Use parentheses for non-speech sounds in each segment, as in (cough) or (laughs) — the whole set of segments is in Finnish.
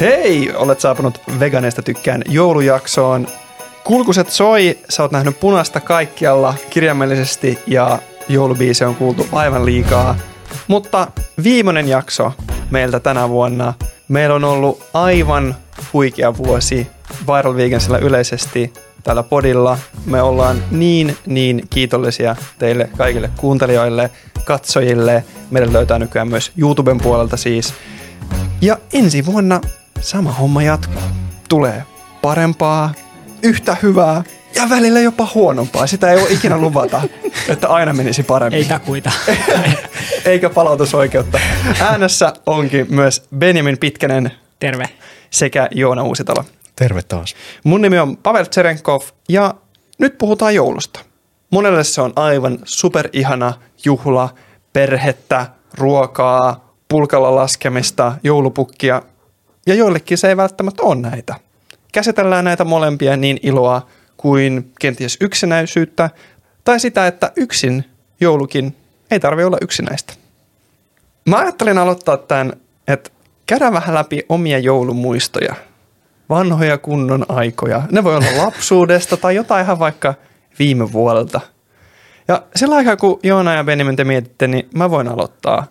Hei, olet saapunut Veganeista tykkään joulujaksoon. Kulkuset soi, sä oot nähnyt punaista kaikkialla kirjaimellisesti ja joulubiisi on kuultu aivan liikaa. Mutta viimeinen jakso meiltä tänä vuonna. Meillä on ollut aivan huikea vuosi Viral Vegansilla yleisesti tällä podilla. Me ollaan niin, niin kiitollisia teille kaikille kuuntelijoille, katsojille. Meidän löytää nykyään myös YouTuben puolelta siis. Ja ensi vuonna sama homma jatkuu. Tulee parempaa, yhtä hyvää ja välillä jopa huonompaa. Sitä ei ole ikinä luvata, (laughs) että aina menisi paremmin. Ei takuita. (laughs) Eikä palautusoikeutta. Äänessä onkin myös Benjamin Pitkänen Terve. sekä Joona Uusitalo. Terve taas. Mun nimi on Pavel Tserenkov ja nyt puhutaan joulusta. Monelle se on aivan superihana juhla, perhettä, ruokaa, pulkalla laskemista, joulupukkia ja joillekin se ei välttämättä ole näitä. Käsitellään näitä molempia niin iloa kuin kenties yksinäisyyttä tai sitä, että yksin joulukin ei tarvi olla yksinäistä. Mä ajattelin aloittaa tämän, että käydään vähän läpi omia joulumuistoja. Vanhoja kunnon aikoja. Ne voi olla lapsuudesta tai jotain ihan vaikka viime vuodelta. Ja sillä aikaa, kun Joona ja Benjamin te mietitte, niin mä voin aloittaa.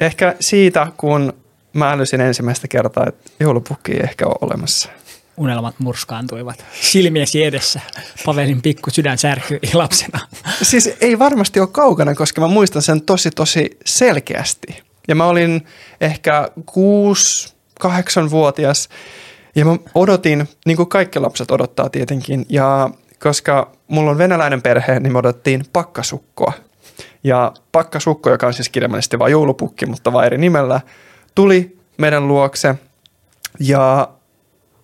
Ehkä siitä, kun mä älysin ensimmäistä kertaa, että joulupukki ei ehkä ole olemassa. Unelmat murskaantuivat silmiesi edessä. Pavelin pikku sydän särkyi lapsena. Siis ei varmasti ole kaukana, koska mä muistan sen tosi tosi selkeästi. Ja mä olin ehkä 6-8-vuotias ja mä odotin, niin kuin kaikki lapset odottaa tietenkin, ja koska mulla on venäläinen perhe, niin me odottiin pakkasukkoa. Ja pakkasukko, joka on siis kirjaimellisesti vain joulupukki, mutta vain eri nimellä, tuli meidän luokse ja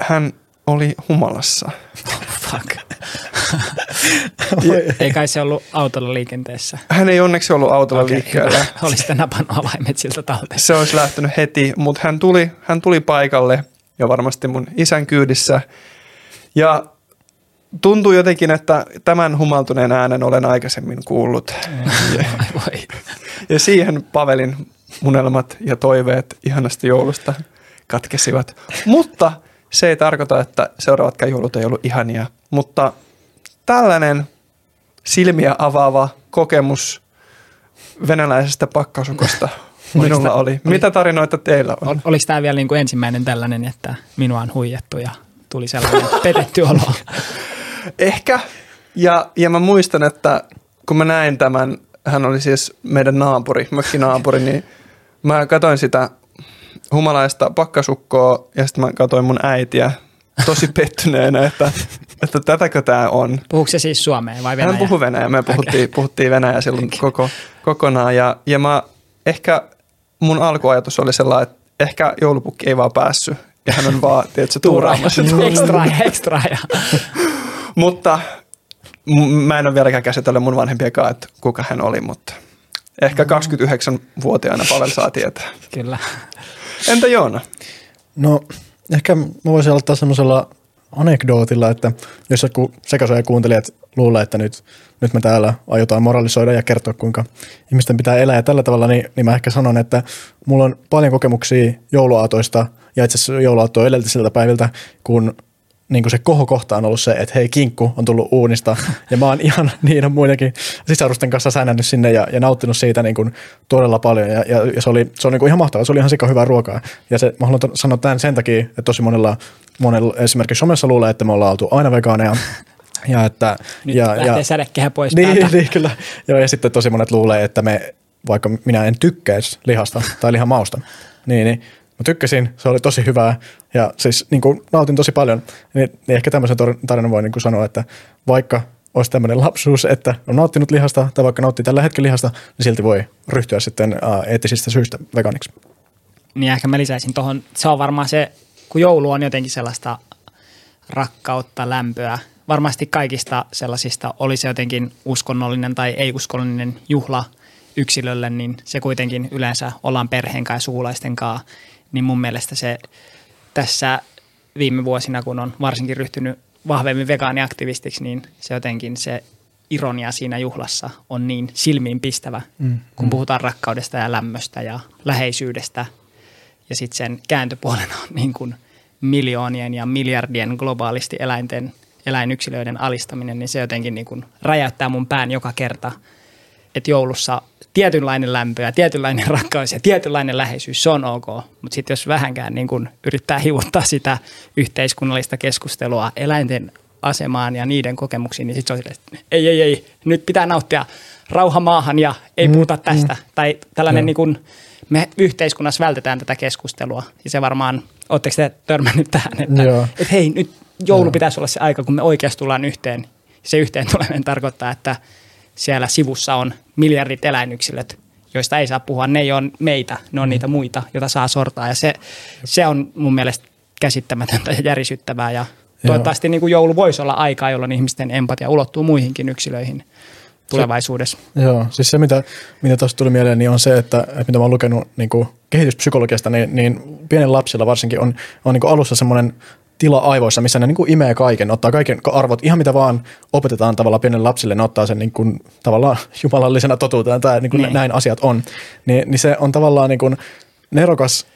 hän oli humalassa. Fuck. ei kai se ollut autolla liikenteessä. Hän ei onneksi ollut autolla Okei, liikkeellä. Oli sitten napannut avaimet siltä talteen. se olisi lähtenyt heti, mutta hän tuli, hän tuli paikalle ja varmasti mun isän kyydissä. Ja tuntui jotenkin, että tämän humaltuneen äänen olen aikaisemmin kuullut. Ja, Ai voi. ja siihen Pavelin unelmat ja toiveet ihanasta joulusta katkesivat. Mutta se ei tarkoita, että seuraavatkaan joulut ei ollut ihania. Mutta tällainen silmiä avaava kokemus venäläisestä pakkasukosta (laughs) minulla oli. Mitä tarinoita teillä on? Ol, oliko tämä vielä niin kuin ensimmäinen tällainen, että minua on huijattu ja tuli sellainen (laughs) petetty olo? Ehkä. Ja, ja mä muistan, että kun mä näin tämän, hän oli siis meidän naapuri, mökkinaapuri, niin mä katsoin sitä humalaista pakkasukkoa ja sitten mä katsoin mun äitiä tosi (laughs) pettyneenä, että, että tätäkö tämä on. Puhuuko se siis suomea vai venäjää? Hän puhui venäjää, me puhuttiin, puhuttiin venäjää silloin koko, kokonaan ja, ja mä ehkä mun alkuajatus oli sellainen, että ehkä joulupukki ei vaan päässyt ja hän on vaan, tiedätkö, tuuraamassa. (laughs) Ekstra, ekstra. Ja. Mutta m- mä en ole vieläkään käsitellyt mun vanhempiakaan, että kuka hän oli, mutta ehkä 29-vuotiaana Pavel saa tietää. Kyllä. Entä Joona? No ehkä mä voisin aloittaa semmoisella anekdootilla, että jos joku sekasoja kuuntelijat luulee, että nyt, nyt me täällä aiotaan moralisoida ja kertoa, kuinka ihmisten pitää elää ja tällä tavalla, niin, niin mä ehkä sanon, että mulla on paljon kokemuksia jouluaatoista ja itse asiassa jouluaattoa edellisiltä päiviltä, kun niin kuin se kohokohta on ollut se, että hei kinkku on tullut uunista. Ja mä oon ihan (laughs) niin on muidenkin sisarusten kanssa säännännyt sinne ja, ja nauttinut siitä niin kuin todella paljon. Ja, ja, ja se, oli, se on niin kuin ihan mahtavaa, se oli ihan sika hyvää ruokaa. Ja se, mä haluan sanoa tämän sen takia, että tosi monella, monella esimerkiksi somessa luulee, että me ollaan oltu aina vegaaneja. (laughs) Ja että Nyt ja, lähtee ja, sädekehä pois niin, päältä. (laughs) niin, kyllä. Joo, ja sitten tosi monet luulee, että me, vaikka minä en tykkäisi lihasta tai lihan mausta, niin, niin mä tykkäsin, se oli tosi hyvää ja siis niin kuin nautin tosi paljon. Niin, niin ehkä tämmöisen tarinan voi niin kuin sanoa, että vaikka olisi tämmöinen lapsuus, että on nauttinut lihasta tai vaikka nauttii tällä hetkellä lihasta, niin silti voi ryhtyä sitten eettisistä syistä vegaaniksi. Niin ehkä mä lisäisin tuohon, se on varmaan se, kun joulu on jotenkin sellaista rakkautta, lämpöä. Varmasti kaikista sellaisista, oli se jotenkin uskonnollinen tai ei-uskonnollinen juhla yksilölle, niin se kuitenkin yleensä ollaan perheen kanssa ja sukulaisten kanssa. Niin mun mielestä se tässä viime vuosina, kun on varsinkin ryhtynyt vahvemmin vegaaniaktivistiksi, niin se jotenkin se ironia siinä juhlassa on niin silmiinpistävä, mm, kun puhutaan rakkaudesta ja lämmöstä ja läheisyydestä. Ja sitten sen kääntöpuolena on niin kuin miljoonien ja miljardien globaalisti eläinten, eläinyksilöiden alistaminen, niin se jotenkin niin kuin räjäyttää mun pään joka kerta, että joulussa tietynlainen lämpö ja tietynlainen rakkaus ja tietynlainen läheisyys, se on ok. Mutta sitten jos vähänkään niin kun yrittää hivuttaa sitä yhteiskunnallista keskustelua eläinten asemaan ja niiden kokemuksiin, niin sitten se on silleen, että ei, ei, ei, nyt pitää nauttia rauha maahan ja ei puhuta tästä. Mm. Tai tällainen niin kun, me yhteiskunnassa vältetään tätä keskustelua. Ja se varmaan, ootteko te törmännyt tähän, että, että hei, nyt joulu Joo. pitäisi olla se aika, kun me oikeasti tullaan yhteen. Se yhteen tuleminen tarkoittaa, että siellä sivussa on miljardit eläinyksilöt, joista ei saa puhua. Ne ei ole meitä, ne on mm. niitä muita, joita saa sortaa. Ja se, se on mun mielestä käsittämätöntä ja järisyttävää. Ja toivottavasti niin kuin joulu voisi olla aikaa, jolloin ihmisten empatia ulottuu muihinkin yksilöihin tulevaisuudessa. Se, joo, siis se mitä, mitä tuosta tuli mieleen, niin on se, että, että mitä mä oon lukenut niin kuin kehityspsykologiasta, niin, niin pienen lapsilla varsinkin on, on niin kuin alussa semmoinen tila aivoissa, missä ne niin kuin imee kaiken, ottaa kaiken arvot, ihan mitä vaan opetetaan tavallaan pienelle lapsille, ne ottaa sen niin kuin, tavallaan (laughs) jumalallisena totuutena, tai niin kuin niin. näin asiat on. Ni, niin se on tavallaan niin kuin nerokas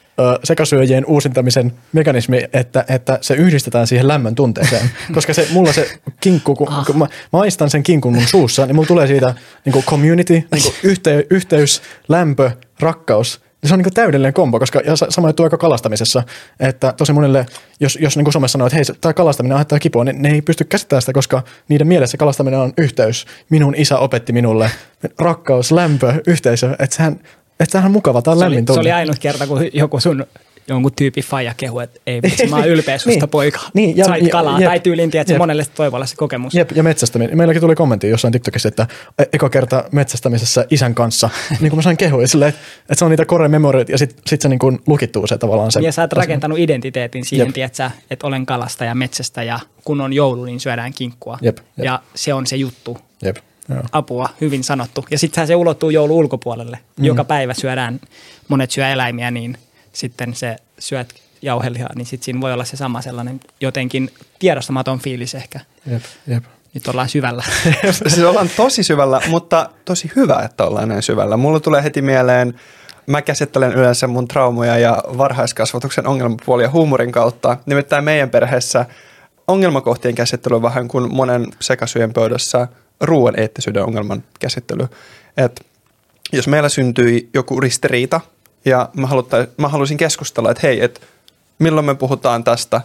sekasyöjien uusintamisen mekanismi, että, että se yhdistetään siihen lämmön tunteeseen. (laughs) Koska se, mulla se kinkku, kun, ah. kun mä maistan sen kinkun mun suussa, niin mulla tulee siitä niin kuin community, niin kuin (laughs) yhtey, yhteys, lämpö, rakkaus – se on niin täydellinen kombo, koska ja sama juttu aika kalastamisessa, että tosi monelle, jos, jos niin somessa sanoo, että hei, tämä kalastaminen aiheuttaa kipua, niin ne ei pysty käsittämään sitä, koska niiden mielessä kalastaminen on yhteys. Minun isä opetti minulle rakkaus, lämpö, yhteisö, että sehän, että sehän on mukava, tämä on se lämmin oli, Se oli ainut kerta, kun joku sun jonkun tyypin faija kehu, että ei vitsi, mä oon (laughs) ylpeä susta niin, poika. Niin, ja, Sait kalaa ja, tai tyyliin, että monelle voi olla se kokemus. Jep, ja metsästäminen. Meilläkin tuli kommentti jossain TikTokissa, että e- eka kerta metsästämisessä isän kanssa, (laughs) niin kuin mä sain kehua, että, että se on niitä core memoryt ja sitten sit se niin kuin lukittuu se tavallaan. Se, ja sä oot rakentanut identiteetin siihen, tietsä, että olen kalasta ja metsästä ja kun on joulu, niin syödään kinkkua. Jep, jep. Ja se on se juttu. Jep. Joo. Apua, hyvin sanottu. Ja sittenhän se ulottuu joulu ulkopuolelle. Mm. Joka päivä syödään, monet syö eläimiä, niin sitten se syöt jauhelihaa, niin sitten siinä voi olla se sama sellainen jotenkin tiedostamaton fiilis ehkä. Jep, jep. Nyt ollaan syvällä. (laughs) siis ollaan tosi syvällä, mutta tosi hyvä, että ollaan näin syvällä. Mulla tulee heti mieleen, mä käsittelen yleensä mun traumoja ja varhaiskasvatuksen ongelmapuolia huumorin kautta. Nimittäin meidän perheessä ongelmakohtien käsittely on vähän kuin monen sekasyjen pöydässä ruoan eettisyyden ongelman käsittely. Et jos meillä syntyi joku ristiriita ja mä, mä haluaisin keskustella, että hei, että milloin me puhutaan tästä,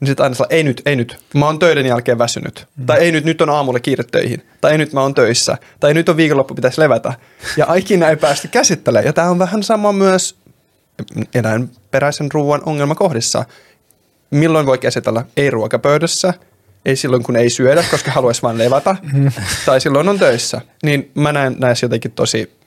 niin sitten aina ei nyt, ei nyt, mä oon töiden jälkeen väsynyt. Mm. Tai ei nyt, nyt on aamulla kiire töihin. Tai ei nyt mä oon töissä. Tai nyt on viikonloppu, pitäisi levätä. Ja ikinä ei päästy käsittelemään. Ja tämä on vähän sama myös eläinperäisen ruoan ongelmakohdissa. Milloin voi käsitellä? Ei ruokapöydässä, ei silloin kun ei syödä, koska haluaisi vain levätä, mm. tai silloin on töissä. Niin mä näen näissä jotenkin tosi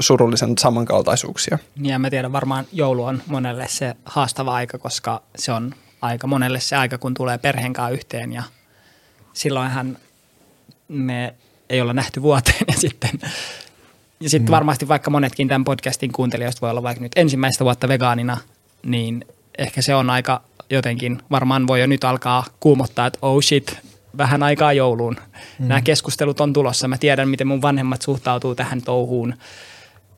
surullisen samankaltaisuuksia. Ja mä tiedän, varmaan joulu on monelle se haastava aika, koska se on aika monelle se aika, kun tulee perheen kanssa yhteen ja silloinhan me ei olla nähty vuoteen ja sitten ja sitten mm. varmasti vaikka monetkin tämän podcastin kuuntelijoista voi olla vaikka nyt ensimmäistä vuotta vegaanina, niin ehkä se on aika jotenkin, varmaan voi jo nyt alkaa kuumottaa, että oh shit, vähän aikaa jouluun. Mm. Nämä keskustelut on tulossa. Mä tiedän, miten mun vanhemmat suhtautuu tähän touhuun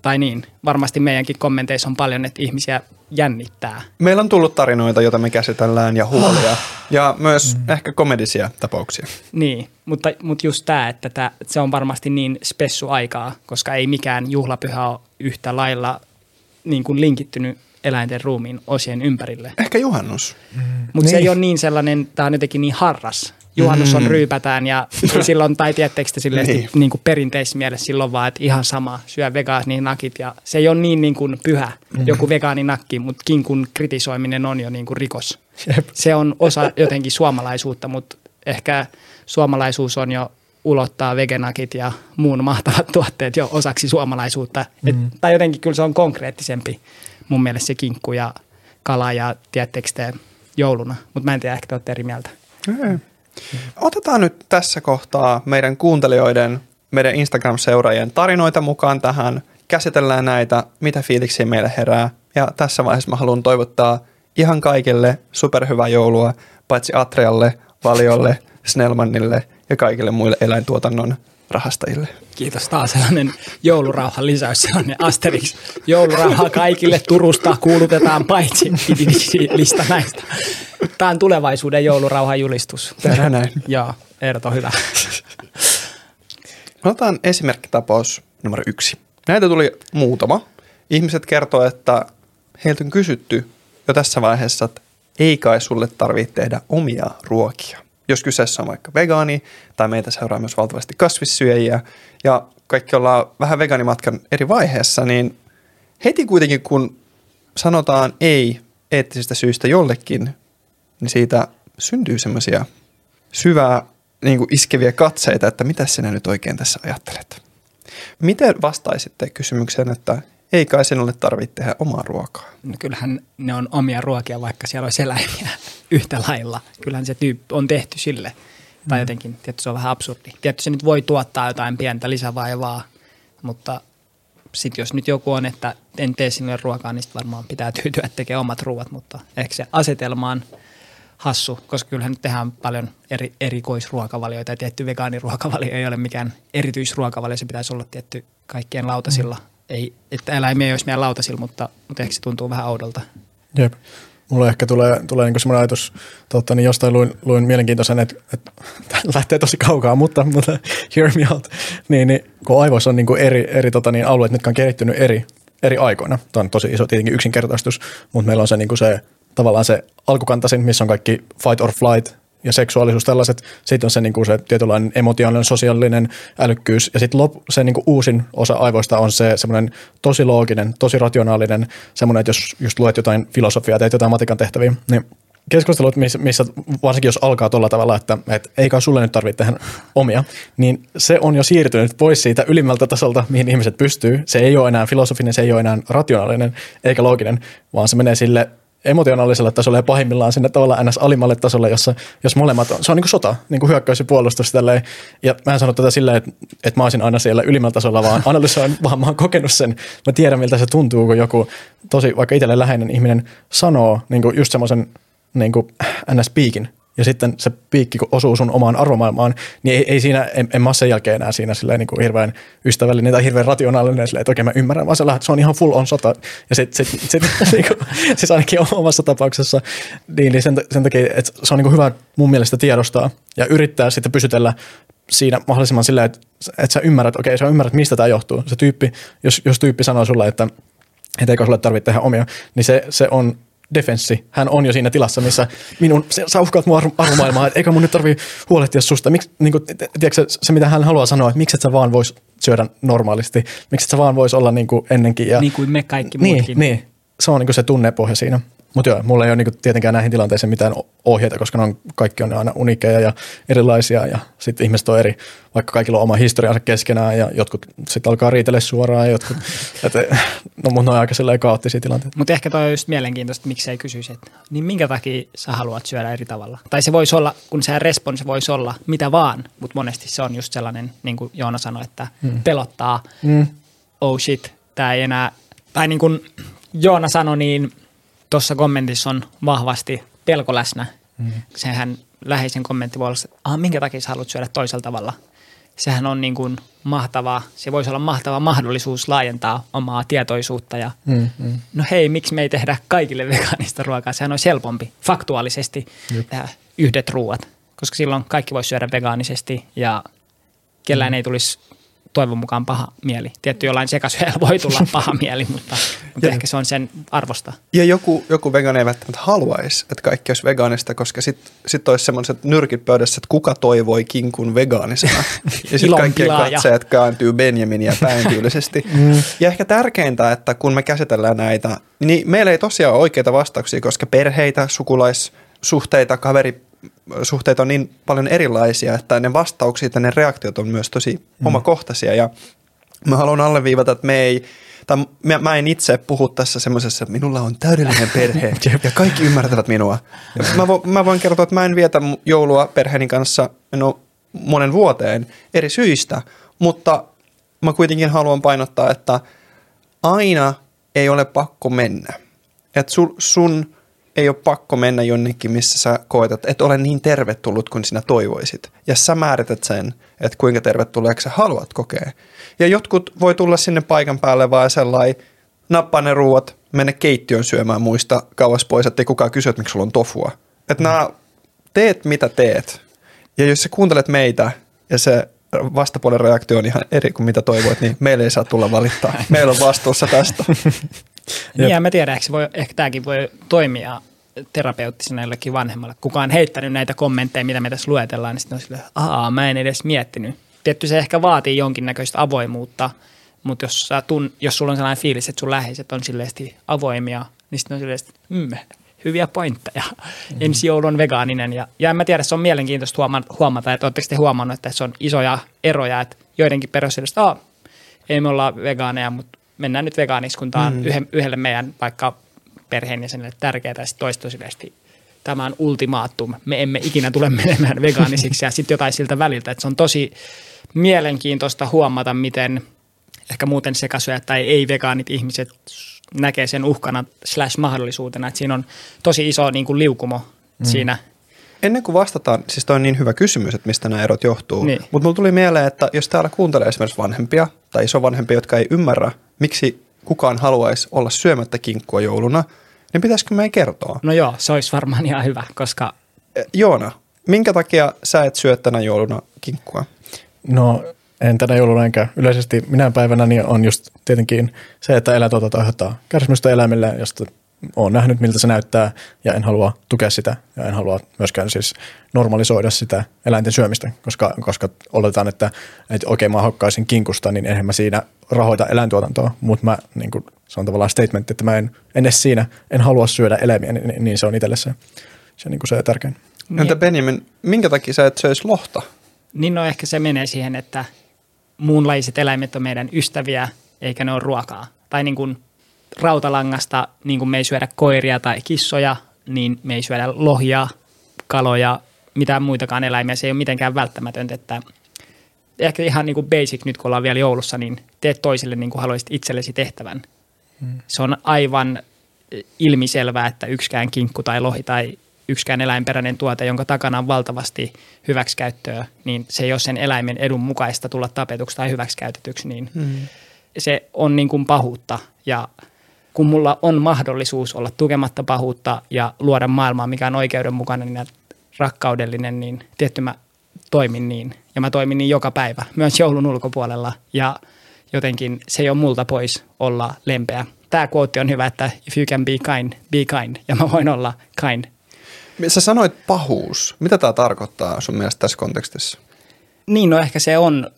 tai niin, varmasti meidänkin kommenteissa on paljon, että ihmisiä jännittää. Meillä on tullut tarinoita, joita me käsitellään ja huolia ja myös mm. ehkä komedisia tapauksia. Niin, mutta, mutta just tämä, että tää, se on varmasti niin spessu aikaa, koska ei mikään juhlapyhä ole yhtä lailla niin kuin linkittynyt eläinten ruumiin osien ympärille. Ehkä juhannus. Mm. Mutta niin. se ei ole niin sellainen, tämä on jotenkin niin harras juhannus on mm. ryypätään ja (laughs) silloin, tai tiedättekö te silleen, niin. niin kuin perinteisessä mielessä silloin vaan, että ihan sama, syö nakit ja se ei ole niin, niin kuin pyhä mm. joku vegaaninakki, mutta kinkun kritisoiminen on jo niin kuin rikos. Jep. Se on osa jotenkin suomalaisuutta, mutta ehkä suomalaisuus on jo ulottaa vegenakit ja muun mahtavat tuotteet jo osaksi suomalaisuutta. Mm. Et, tai jotenkin kyllä se on konkreettisempi mun mielestä se kinkku ja kala ja tiedättekö te jouluna, mutta mä en tiedä, ehkä te olette eri mieltä. Mm. Otetaan nyt tässä kohtaa meidän kuuntelijoiden, meidän Instagram-seuraajien tarinoita mukaan tähän. Käsitellään näitä, mitä fiiliksiä meille herää. Ja tässä vaiheessa mä haluan toivottaa ihan kaikille superhyvää joulua, paitsi Atrialle, Valiolle, Snellmanille ja kaikille muille eläintuotannon rahastajille. Kiitos taas sellainen joulurauhan lisäys, sellainen Asterix. Joulurauhaa kaikille Turusta kuulutetaan paitsi (laughs) lista näistä. Tämä on tulevaisuuden joulurauhan julistus. Tehdään näin. Joo, on hyvä. (laughs) Otetaan esimerkkitapaus numero yksi. Näitä tuli muutama. Ihmiset kertoo, että heiltä on kysytty jo tässä vaiheessa, että ei kai sulle tarvitse tehdä omia ruokia. Jos kyseessä on vaikka vegaani tai meitä seuraa myös valtavasti kasvissyöjiä ja kaikki ollaan vähän vegaanimatkan eri vaiheessa, niin heti kuitenkin kun sanotaan ei eettisistä syistä jollekin, niin siitä syntyy semmoisia syvää niin kuin iskeviä katseita, että mitä sinä nyt oikein tässä ajattelet. Miten vastaisitte kysymykseen, että ei kai sinulle tarvitse tehdä omaa ruokaa? No kyllähän ne on omia ruokia, vaikka siellä olisi eläimiä (laughs) yhtä lailla. Kyllähän se tyyppi on tehty sille. Tai jotenkin, tietysti se on vähän absurdi. Tietysti se nyt voi tuottaa jotain pientä lisävaivaa, mutta sitten jos nyt joku on, että en tee sinulle ruokaa, niin varmaan pitää tyytyä tekemään omat ruuat, mutta ehkä se asetelma on hassu, koska kyllähän nyt tehdään paljon eri, erikoisruokavalioita ja tietty vegaaniruokavalio ei ole mikään erityisruokavalio, se pitäisi olla tietty kaikkien lautasilla. Mm. Ei, että eläimiä ei olisi meidän lautasilla, mutta, mutta ehkä se tuntuu vähän oudolta. Jep. Mulla ehkä tulee, tulee niin semmoinen ajatus, totta, niin jostain luin, luin mielenkiintoisen, että, että (laughs) lähtee tosi kaukaa, mutta, mutta hear me out. Niin, niin kun aivoissa on niin kuin eri, eri tota, niin alueet, mitkä on kehittynyt eri, eri aikoina. Tämä on tosi iso tietenkin yksinkertaistus, mutta meillä on se, niin kuin se tavallaan se alkukantaisin, missä on kaikki fight or flight ja seksuaalisuus tällaiset. Sitten on se, niin kuin se tietynlainen emotionaalinen, sosiaalinen älykkyys. Ja sitten se niin kuin uusin osa aivoista on se semmoinen tosi looginen, tosi rationaalinen, semmoinen, että jos just luet jotain filosofiaa, teet jotain matikan tehtäviä, niin keskustelut, missä, missä varsinkin jos alkaa tuolla tavalla, että, että eikä sulle nyt tarvitse tehdä omia, niin se on jo siirtynyt pois siitä ylimmältä tasolta, mihin ihmiset pystyy. Se ei ole enää filosofinen, se ei ole enää rationaalinen eikä looginen, vaan se menee sille emotionaalisella tasolla ja pahimmillaan sinne tavallaan ns. alimmalle tasolle, jossa jos molemmat on, se on niin kuin sota, niin kuin hyökkäys ja puolustus tälleen. Ja mä en sano tätä silleen, että, että mä olisin aina siellä ylimmällä tasolla, vaan (laughs) analysoin, vaan mä oon kokenut sen. Mä tiedän, miltä se tuntuu, kun joku tosi vaikka itselle läheinen ihminen sanoo niin kuin just semmoisen niin kuin ns-piikin ja sitten se piikki, kun osuu sun omaan arvomaailmaan, niin ei, ei siinä, en, en mä sen jälkeen enää siinä silleen niin kuin hirveän ystävällinen tai hirveän rationaalinen, silleen, että oikein mä ymmärrän, vaan se, se on ihan full on sota. Ja sitten sit, sit, (laughs) niin kuin, siis ainakin omassa tapauksessa, niin, niin sen, sen takia, että se on niin kuin hyvä mun mielestä tiedostaa ja yrittää sitten pysytellä siinä mahdollisimman silleen, että, että sä ymmärrät, okei, sä ymmärrät, mistä tämä johtuu. Se tyyppi, jos, jos tyyppi sanoo sulle, että, että eikö sulle tarvitse tehdä omia, niin se, se on defenssi. Hän on jo siinä tilassa, missä minun, sä uhkaat mua arvomaailmaa, että eikö mun nyt tarvii huolehtia susta. Miksi, niin kuin, tiedätkö, se, mitä hän haluaa sanoa, että miksi et sä vaan vois syödä normaalisti, miksi et sä vaan vois olla niin kuin ennenkin. Ja, niin kuin me kaikki niin, muutkin. Niin, se on niin kuin se tunnepohja siinä. Mutta joo, mulla ei ole niinku tietenkään näihin tilanteisiin mitään ohjeita, koska ne on, kaikki on aina unikeja ja erilaisia ja sitten ihmiset on eri, vaikka kaikilla on oma historiansa keskenään ja jotkut sitten alkaa riitellä suoraan ja jotkut, (laughs) et, no mun on aika sellainen kaoottisia tilanteita. Mutta ehkä toi on just mielenkiintoista, että miksei kysyisi, että niin minkä takia sä haluat syödä eri tavalla? Tai se voisi olla, kun se respons se voisi olla mitä vaan, mutta monesti se on just sellainen, niin kuin Joona sanoi, että mm. pelottaa, mm. oh shit, tämä ei enää, tai niin kuin Joona sanoi, niin – tuossa kommentissa on vahvasti pelko läsnä. Mm. Sehän läheisen kommentti voi olla, että ah, minkä takia sä haluat syödä toisella tavalla. Sehän on niin kuin mahtavaa, se voisi olla mahtava mahdollisuus laajentaa omaa tietoisuutta ja mm, mm. no hei, miksi me ei tehdä kaikille vegaanista ruokaa, sehän on helpompi faktuaalisesti Jep. tehdä yhdet ruuat, koska silloin kaikki voisi syödä vegaanisesti ja kellään mm. ei tulisi toivon mukaan paha mieli. Tietty jollain sekasyöllä voi tulla (laughs) paha mieli, mutta, mutta ehkä se on sen arvosta. Ja joku, joku vegaani ei välttämättä haluaisi, että kaikki olisi vegaanista, koska sitten sit olisi semmoiset nyrkit pöydässä, että kuka toivoi kinkun vegaanisena. (laughs) ja sitten kaikkien katseet kääntyy Benjaminia päin tyylisesti. (laughs) mm. Ja ehkä tärkeintä, että kun me käsitellään näitä, niin meillä ei tosiaan ole oikeita vastauksia, koska perheitä, sukulaissuhteita, kaveri suhteet on niin paljon erilaisia, että ne vastaukset ja ne reaktiot on myös tosi mm. omakohtaisia ja mä haluan alleviivata, että me ei, tai mä, mä en itse puhu tässä semmoisessa, että minulla on täydellinen perhe (laughs) ja kaikki ymmärtävät minua. Ja mä, vo, mä voin kertoa, että mä en vietä joulua perheeni kanssa no, monen vuoteen eri syistä, mutta mä kuitenkin haluan painottaa, että aina ei ole pakko mennä. Että sun, sun ei ole pakko mennä jonnekin, missä sä koet, että et ole niin tervetullut kuin sinä toivoisit. Ja sä määrität sen, että kuinka tervetulleeksi sä haluat kokea. Ja jotkut voi tulla sinne paikan päälle vaan sellainen, nappaa ne ruuat, mene keittiön syömään muista kauas pois, ettei kukaan kysy, että miksi sulla on tofua. Että mm. nää, teet mitä teet. Ja jos sä kuuntelet meitä ja se vastapuolen reaktio on ihan eri kuin mitä toivoit, niin meillä ei saa tulla valittaa. Meillä on vastuussa tästä. (laughs) niin ja mä tiedän, ehkä, voi, ehkä tämäkin voi toimia terapeuttisena jollekin vanhemmalle. Kukaan heittänyt näitä kommentteja, mitä me tässä luetellaan, niin sitten on silleen, aa, mä en edes miettinyt. Tietty se ehkä vaatii jonkinnäköistä avoimuutta, mutta jos, sä tun, jos sulla on sellainen fiilis, että sun läheiset on silleesti avoimia, niin sitten on silleesti, mm, hyviä pointteja. Mm-hmm. Ensi joulu on vegaaninen ja, ja en mä tiedä, se on mielenkiintoista huomata, huomata että oletteko te huomannut, että se on isoja eroja, että joidenkin perustelusta, ei me olla vegaaneja, mutta mennään nyt vegaaniksi, kun tämä on mm. yhdelle meidän vaikka perheenjäsenelle tärkeää ja sitten tämä on ultimaattum. Me emme ikinä tule menemään vegaanisiksi ja sitten jotain siltä väliltä. Että se on tosi mielenkiintoista huomata, miten ehkä muuten sekasyöjät tai ei-vegaanit ihmiset näkee sen uhkana slash mahdollisuutena. Että siinä on tosi iso niin kuin liukumo mm. siinä. Ennen kuin vastataan, siis toi on niin hyvä kysymys, että mistä nämä erot johtuu. Niin. Mutta mulla tuli mieleen, että jos täällä kuuntelee esimerkiksi vanhempia tai isovanhempia, jotka ei ymmärrä, miksi kukaan haluaisi olla syömättä kinkkua jouluna, niin pitäisikö me kertoa? No joo, se olisi varmaan ihan hyvä, koska... E, Joona, minkä takia sä et syö tänä jouluna kinkkua? No en tänä jouluna enkä. Yleisesti minä päivänä niin on just tietenkin se, että eläintuotanto aiheuttaa kärsimystä eläimille, josta olen nähnyt, miltä se näyttää ja en halua tukea sitä ja en halua myöskään siis normalisoida sitä eläinten syömistä, koska, koska oletetaan, että, että okei mä hokkaisin kinkusta, niin enhän mä siinä rahoita eläintuotantoa, mutta mä, niin kuin, se on tavallaan statement, että mä en, en edes siinä, en halua syödä eläimiä, niin, niin se on itselle se, se, niin kuin se tärkein. Entä Benjamin, minkä takia sä et söisi lohta? Niin no ehkä se menee siihen, että muunlaiset eläimet on meidän ystäviä, eikä ne ole ruokaa. Tai niin kuin rautalangasta, niin kuin me ei syödä koiria tai kissoja, niin me ei syödä lohia, kaloja, mitään muitakaan eläimiä. Se ei ole mitenkään välttämätöntä, että ehkä ihan niin kuin basic nyt kun ollaan vielä joulussa, niin teet toisille niin kuin haluaisit itsellesi tehtävän. Hmm. Se on aivan ilmiselvää, että yksikään kinkku tai lohi tai yksikään eläinperäinen tuote, jonka takana on valtavasti hyväksikäyttöä, niin se ei ole sen eläimen edun mukaista tulla tapetuksi tai hyväksikäytetyksi, niin hmm. se on niin kuin pahuutta. Ja kun mulla on mahdollisuus olla tukematta pahuutta ja luoda maailmaa, mikä on oikeudenmukainen ja rakkaudellinen, niin tietty mä toimin niin. Ja mä toimin niin joka päivä, myös joulun ulkopuolella. Ja jotenkin se ei ole multa pois olla lempeä. Tämä quote on hyvä, että if you can be kind, be kind. Ja mä voin olla kind. Sä sanoit pahuus. Mitä tämä tarkoittaa sun mielestä tässä kontekstissa? Niin, no ehkä se on,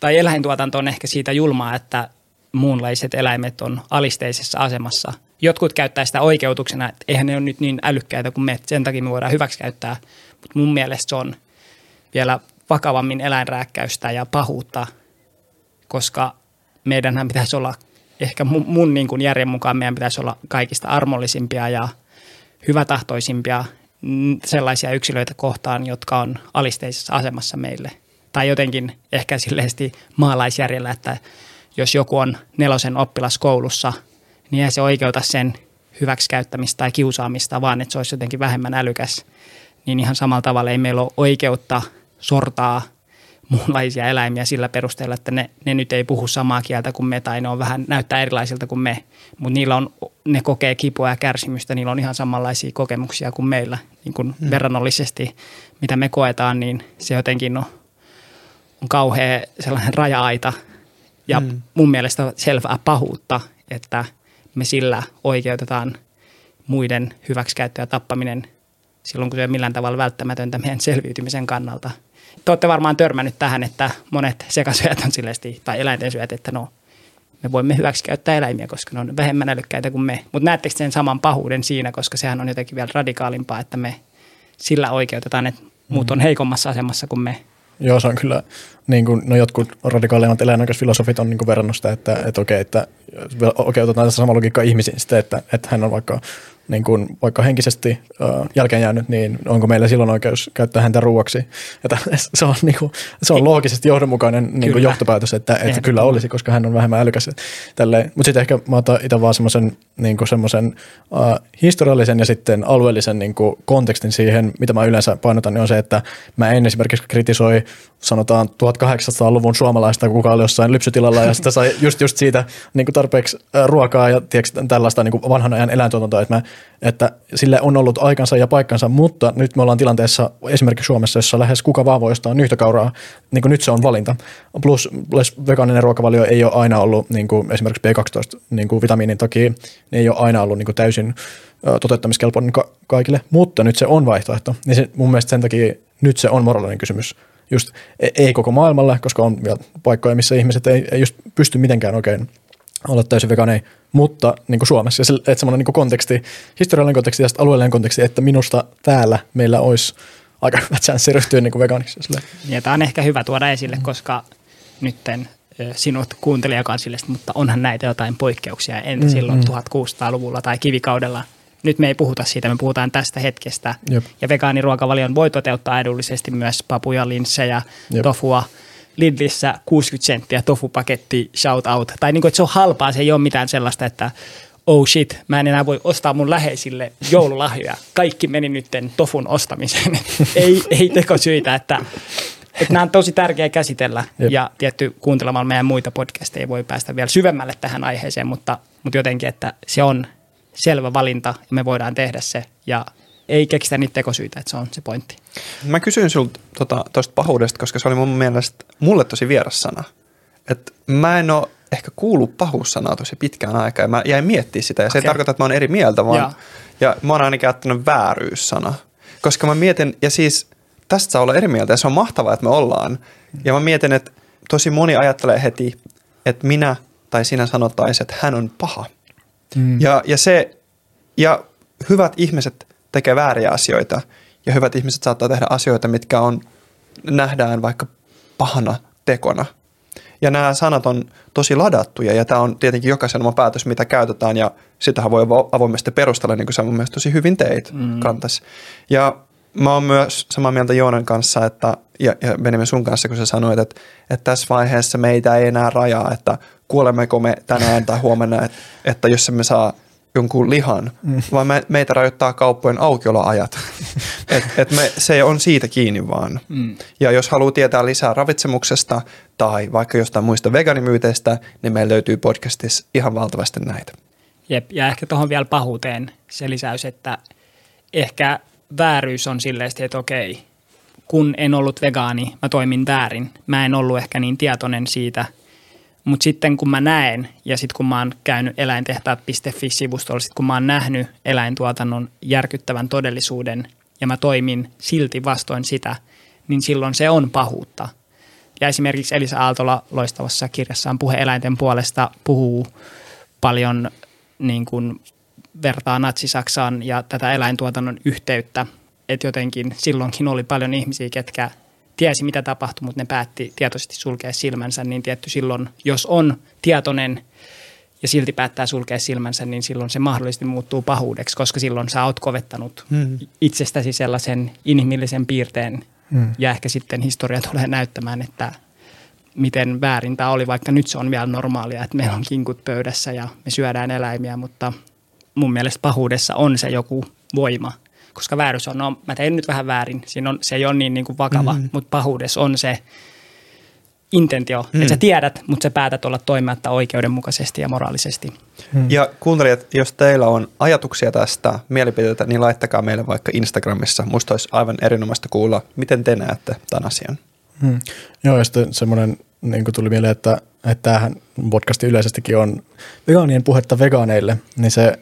tai eläintuotanto on ehkä siitä julmaa, että muunlaiset eläimet on alisteisessa asemassa. Jotkut käyttää sitä oikeutuksena, että eihän ne ole nyt niin älykkäitä kuin me, sen takia me voidaan hyväksikäyttää. Mutta mun mielestä se on vielä vakavammin eläinrääkkäystä ja pahuutta, koska meidänhän pitäisi olla, ehkä mun, mun niin kuin järjen mukaan meidän pitäisi olla kaikista armollisimpia ja hyvätahtoisimpia sellaisia yksilöitä kohtaan, jotka on alisteisessa asemassa meille. Tai jotenkin ehkä silleesti maalaisjärjellä, että jos joku on nelosen oppilas koulussa, niin ei se oikeuta sen hyväksikäyttämistä tai kiusaamista, vaan että se olisi jotenkin vähemmän älykäs. Niin ihan samalla tavalla ei meillä ole oikeutta sortaa muunlaisia eläimiä sillä perusteella, että ne, ne nyt ei puhu samaa kieltä kuin me tai ne on vähän näyttää erilaisilta kuin me, mutta niillä on, ne kokee kipua ja kärsimystä, niillä on ihan samanlaisia kokemuksia kuin meillä niin kuin hmm. verrannollisesti, mitä me koetaan, niin se jotenkin on, on kauhea sellainen raja-aita ja mm. mun mielestä selvää pahuutta, että me sillä oikeutetaan muiden hyväksikäyttö ja tappaminen silloin, kun se ei ole millään tavalla välttämätöntä meidän selviytymisen kannalta. Te olette varmaan törmännyt tähän, että monet sekasyöt on silleesti, tai eläinten syöt, että no, me voimme hyväksikäyttää eläimiä, koska ne on vähemmän älykkäitä kuin me. Mutta näettekö sen saman pahuuden siinä, koska sehän on jotenkin vielä radikaalimpaa, että me sillä oikeutetaan, että muut on heikommassa asemassa kuin me. Joo, se on kyllä, niin kuin, no jotkut radikaalimmat eläinoikeusfilosofit on niin kuin verrannut sitä, että, että okei, että okei, otetaan tässä sama logiikka ihmisiin sitten, että, että hän on vaikka niin kuin vaikka henkisesti äh, jälkeen jäänyt, niin onko meillä silloin oikeus käyttää häntä ruuaksi? Että (laughs) se on, niin kuin, se on loogisesti johdonmukainen niin kuin johtopäätös, että, että kyllä olisi, koska hän on vähemmän älykäs. Mutta sitten ehkä mä otan itse vaan semmoisen niin semmoisen äh, historiallisen ja sitten alueellisen niin kuin kontekstin siihen, mitä mä yleensä painotan, niin on se, että mä en esimerkiksi kritisoi sanotaan 1800-luvun suomalaista, kuka oli jossain lypsytilalla ja sitten sai just, just siitä niin kuin tarpeeksi ruokaa ja tiedätkö, tällaista niin kuin vanhan ajan eläintuotantoa, että, mä, että sille on ollut aikansa ja paikkansa, mutta nyt me ollaan tilanteessa esimerkiksi Suomessa, jossa lähes kuka vaan voi ostaa nyhtökauraa, niin kuin nyt se on valinta. Plus, plus vegaaninen ruokavalio ei ole aina ollut niin kuin esimerkiksi B12 niin kuin takia, niin ei ole aina ollut niin kuin täysin toteuttamiskelpoinen ka- kaikille, mutta nyt se on vaihtoehto. Niin se, mun mielestä sen takia nyt se on moraalinen kysymys just e- ei koko maailmalla, koska on vielä paikkoja, missä ihmiset ei, ei just pysty mitenkään oikein olla täysin vegaaneja, mutta niin kuin Suomessa. Ja että semmoinen niin konteksti, historiallinen konteksti ja alueellinen konteksti, että minusta täällä meillä olisi aika hyvät chanssi ryhtyä niin vegaaniksi. Ja tämä on ehkä hyvä tuoda esille, mm. koska nytten sinut kuuntelijakansille, mutta onhan näitä jotain poikkeuksia en mm, silloin mm. 1600-luvulla tai kivikaudella – nyt me ei puhuta siitä, me puhutaan tästä hetkestä. Jep. Ja vegaaniruokavalion voi toteuttaa edullisesti myös papuja, linssejä, Jep. tofua. Lidlissä 60 senttiä tofupaketti, shout out. Tai niin kuin, että se on halpaa, se ei ole mitään sellaista, että oh shit, mä en enää voi ostaa mun läheisille joululahjoja. Kaikki meni nytten tofun ostamiseen. (laughs) ei, ei tekosyitä, että, että nämä on tosi tärkeä käsitellä. Jep. Ja tietty kuuntelemalla meidän muita podcasteja voi päästä vielä syvemmälle tähän aiheeseen, mutta, mutta jotenkin, että se on selvä valinta ja me voidaan tehdä se ja ei keksitä niitä tekosyitä, että se on se pointti. Mä kysyin sinulta tuosta tota, pahuudesta, koska se oli mun mielestä mulle tosi vieras sana. Et mä en ole ehkä kuullut pahuussanaa tosi pitkään aikaa ja mä jäin miettimään sitä ja se okay. ei tarkoita, että mä oon eri mieltä, vaan ja, ja mä oon ainakin käyttänyt vääryyssana. Koska mä mietin, ja siis tästä saa olla eri mieltä ja se on mahtavaa, että me ollaan. Ja mä mietin, että tosi moni ajattelee heti, että minä tai sinä sanottaisiin, että hän on paha. Mm. Ja, ja, se, ja hyvät ihmiset tekee vääriä asioita ja hyvät ihmiset saattaa tehdä asioita, mitkä on, nähdään vaikka pahana tekona. Ja nämä sanat on tosi ladattuja ja tämä on tietenkin jokaisen oma päätös, mitä käytetään ja sitähän voi avoimesti perustella, niin kuin sä mun mielestä tosi hyvin teit mm. kantas. Ja mä oon myös samaa mieltä Joonan kanssa, että, ja, ja Benjamin sun kanssa, kun sä sanoit, että, että tässä vaiheessa meitä ei enää rajaa, että kuolemmeko me tänään tai huomenna, että, että jos me saa jonkun lihan, mm. vaan me, meitä rajoittaa kauppojen aukioloajat. (laughs) et, et me, se on siitä kiinni vaan. Mm. Ja jos haluaa tietää lisää ravitsemuksesta tai vaikka jostain muista veganimyyteistä, niin meillä löytyy podcastissa ihan valtavasti näitä. Jep, ja ehkä tuohon vielä pahuuteen se lisäys, että ehkä vääryys on silleen, että okei, kun en ollut vegaani, mä toimin väärin. Mä en ollut ehkä niin tietoinen siitä – mutta sitten kun mä näen ja sitten kun mä oon käynyt eläintehtaat.fi-sivustolla, sitten kun mä oon nähnyt eläintuotannon järkyttävän todellisuuden ja mä toimin silti vastoin sitä, niin silloin se on pahuutta. Ja esimerkiksi Elisa Aaltola loistavassa kirjassaan Puhe eläinten puolesta puhuu paljon niin kuin vertaa Natsi-Saksaan ja tätä eläintuotannon yhteyttä, että jotenkin silloinkin oli paljon ihmisiä, ketkä tiesi, mitä tapahtui, mutta ne päätti tietoisesti sulkea silmänsä, niin tietty silloin, jos on tietoinen ja silti päättää sulkea silmänsä, niin silloin se mahdollisesti muuttuu pahuudeksi, koska silloin sä oot kovettanut hmm. itsestäsi sellaisen inhimillisen piirteen hmm. ja ehkä sitten historia tulee näyttämään, että miten väärin tämä oli, vaikka nyt se on vielä normaalia, että meillä on kinkut pöydässä ja me syödään eläimiä, mutta mun mielestä pahuudessa on se joku voima – koska vääryys on, no mä tein nyt vähän väärin, Siinä on, se ei ole niin, niin kuin vakava, mm. mutta pahuudessa on se intentio, mm. että sä tiedät, mutta sä päätät olla toimimatta oikeudenmukaisesti ja moraalisesti. Mm. Ja kuuntelijat, jos teillä on ajatuksia tästä mielipiteitä, niin laittakaa meille vaikka Instagramissa. Musta olisi aivan erinomaista kuulla, miten te näette tämän asian. Mm. Joo, ja sitten semmoinen niin kuin tuli mieleen, että, että tämähän podcasti yleisestikin on vegaanien puhetta vegaaneille, niin se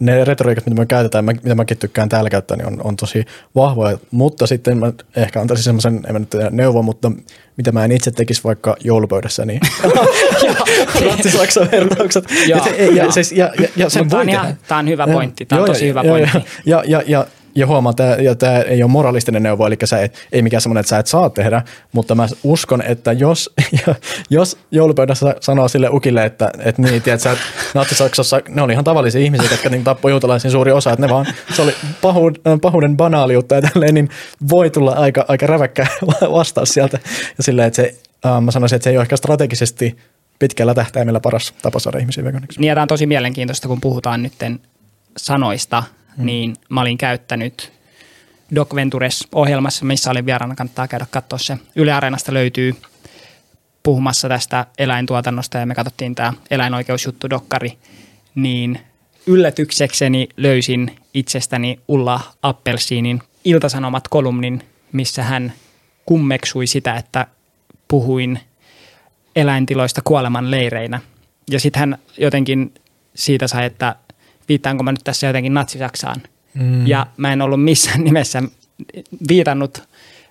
ne retoriikat, mitä me käytetään, mitä mäkin tykkään täällä käyttää, niin on, on tosi vahvoja. Mutta sitten mä ehkä antaisin semmoisen, en mä nyt neuvo, mutta mitä mä en itse tekisi vaikka joulupöydässä, niin (laughs) (laughs) Ruotsi-Saksan vertaukset. Ja, ja, ja, ja, ja sen tämä, on ihan, tämä on hyvä pointti, tämä on tosi hyvä pointti. Ja, ja, ja, ja huomaa, että ja tämä ei ole moralistinen neuvo, eli sä et, ei mikään semmoinen, että sä et saa tehdä, mutta mä uskon, että jos, (laughs) jos joulupöydässä sanoo sille ukille, että, että niin, tiedät sä, että Natsi-Saksassa ne oli ihan tavallisia ihmisiä, jotka niin tappoi juutalaisiin suuri osa, että ne vaan, se oli pahuuden, pahuuden banaaliutta ja tälleen, niin voi tulla aika, aika räväkkä (laughs) vastaus sieltä. Ja silleen, että se, äh, mä sanoisin, että se ei ole ehkä strategisesti pitkällä tähtäimellä paras tapa saada ihmisiä veganiksi. Niin ja tämä on tosi mielenkiintoista, kun puhutaan nytten sanoista, hmm. niin mä olin käyttänyt Doc Ventures-ohjelmassa, missä olin vieraana, kannattaa käydä katsoa se. Yle Areenasta löytyy puhumassa tästä eläintuotannosta ja me katsottiin tämä eläinoikeusjuttu dokkari, niin yllätyksekseni löysin itsestäni Ulla Appelsiinin Iltasanomat kolumnin, missä hän kummeksui sitä, että puhuin eläintiloista kuoleman leireinä. Ja sitten hän jotenkin siitä sai, että viittaanko mä nyt tässä jotenkin natsisaksaan. Mm. Ja mä en ollut missään (laughs) nimessä viitannut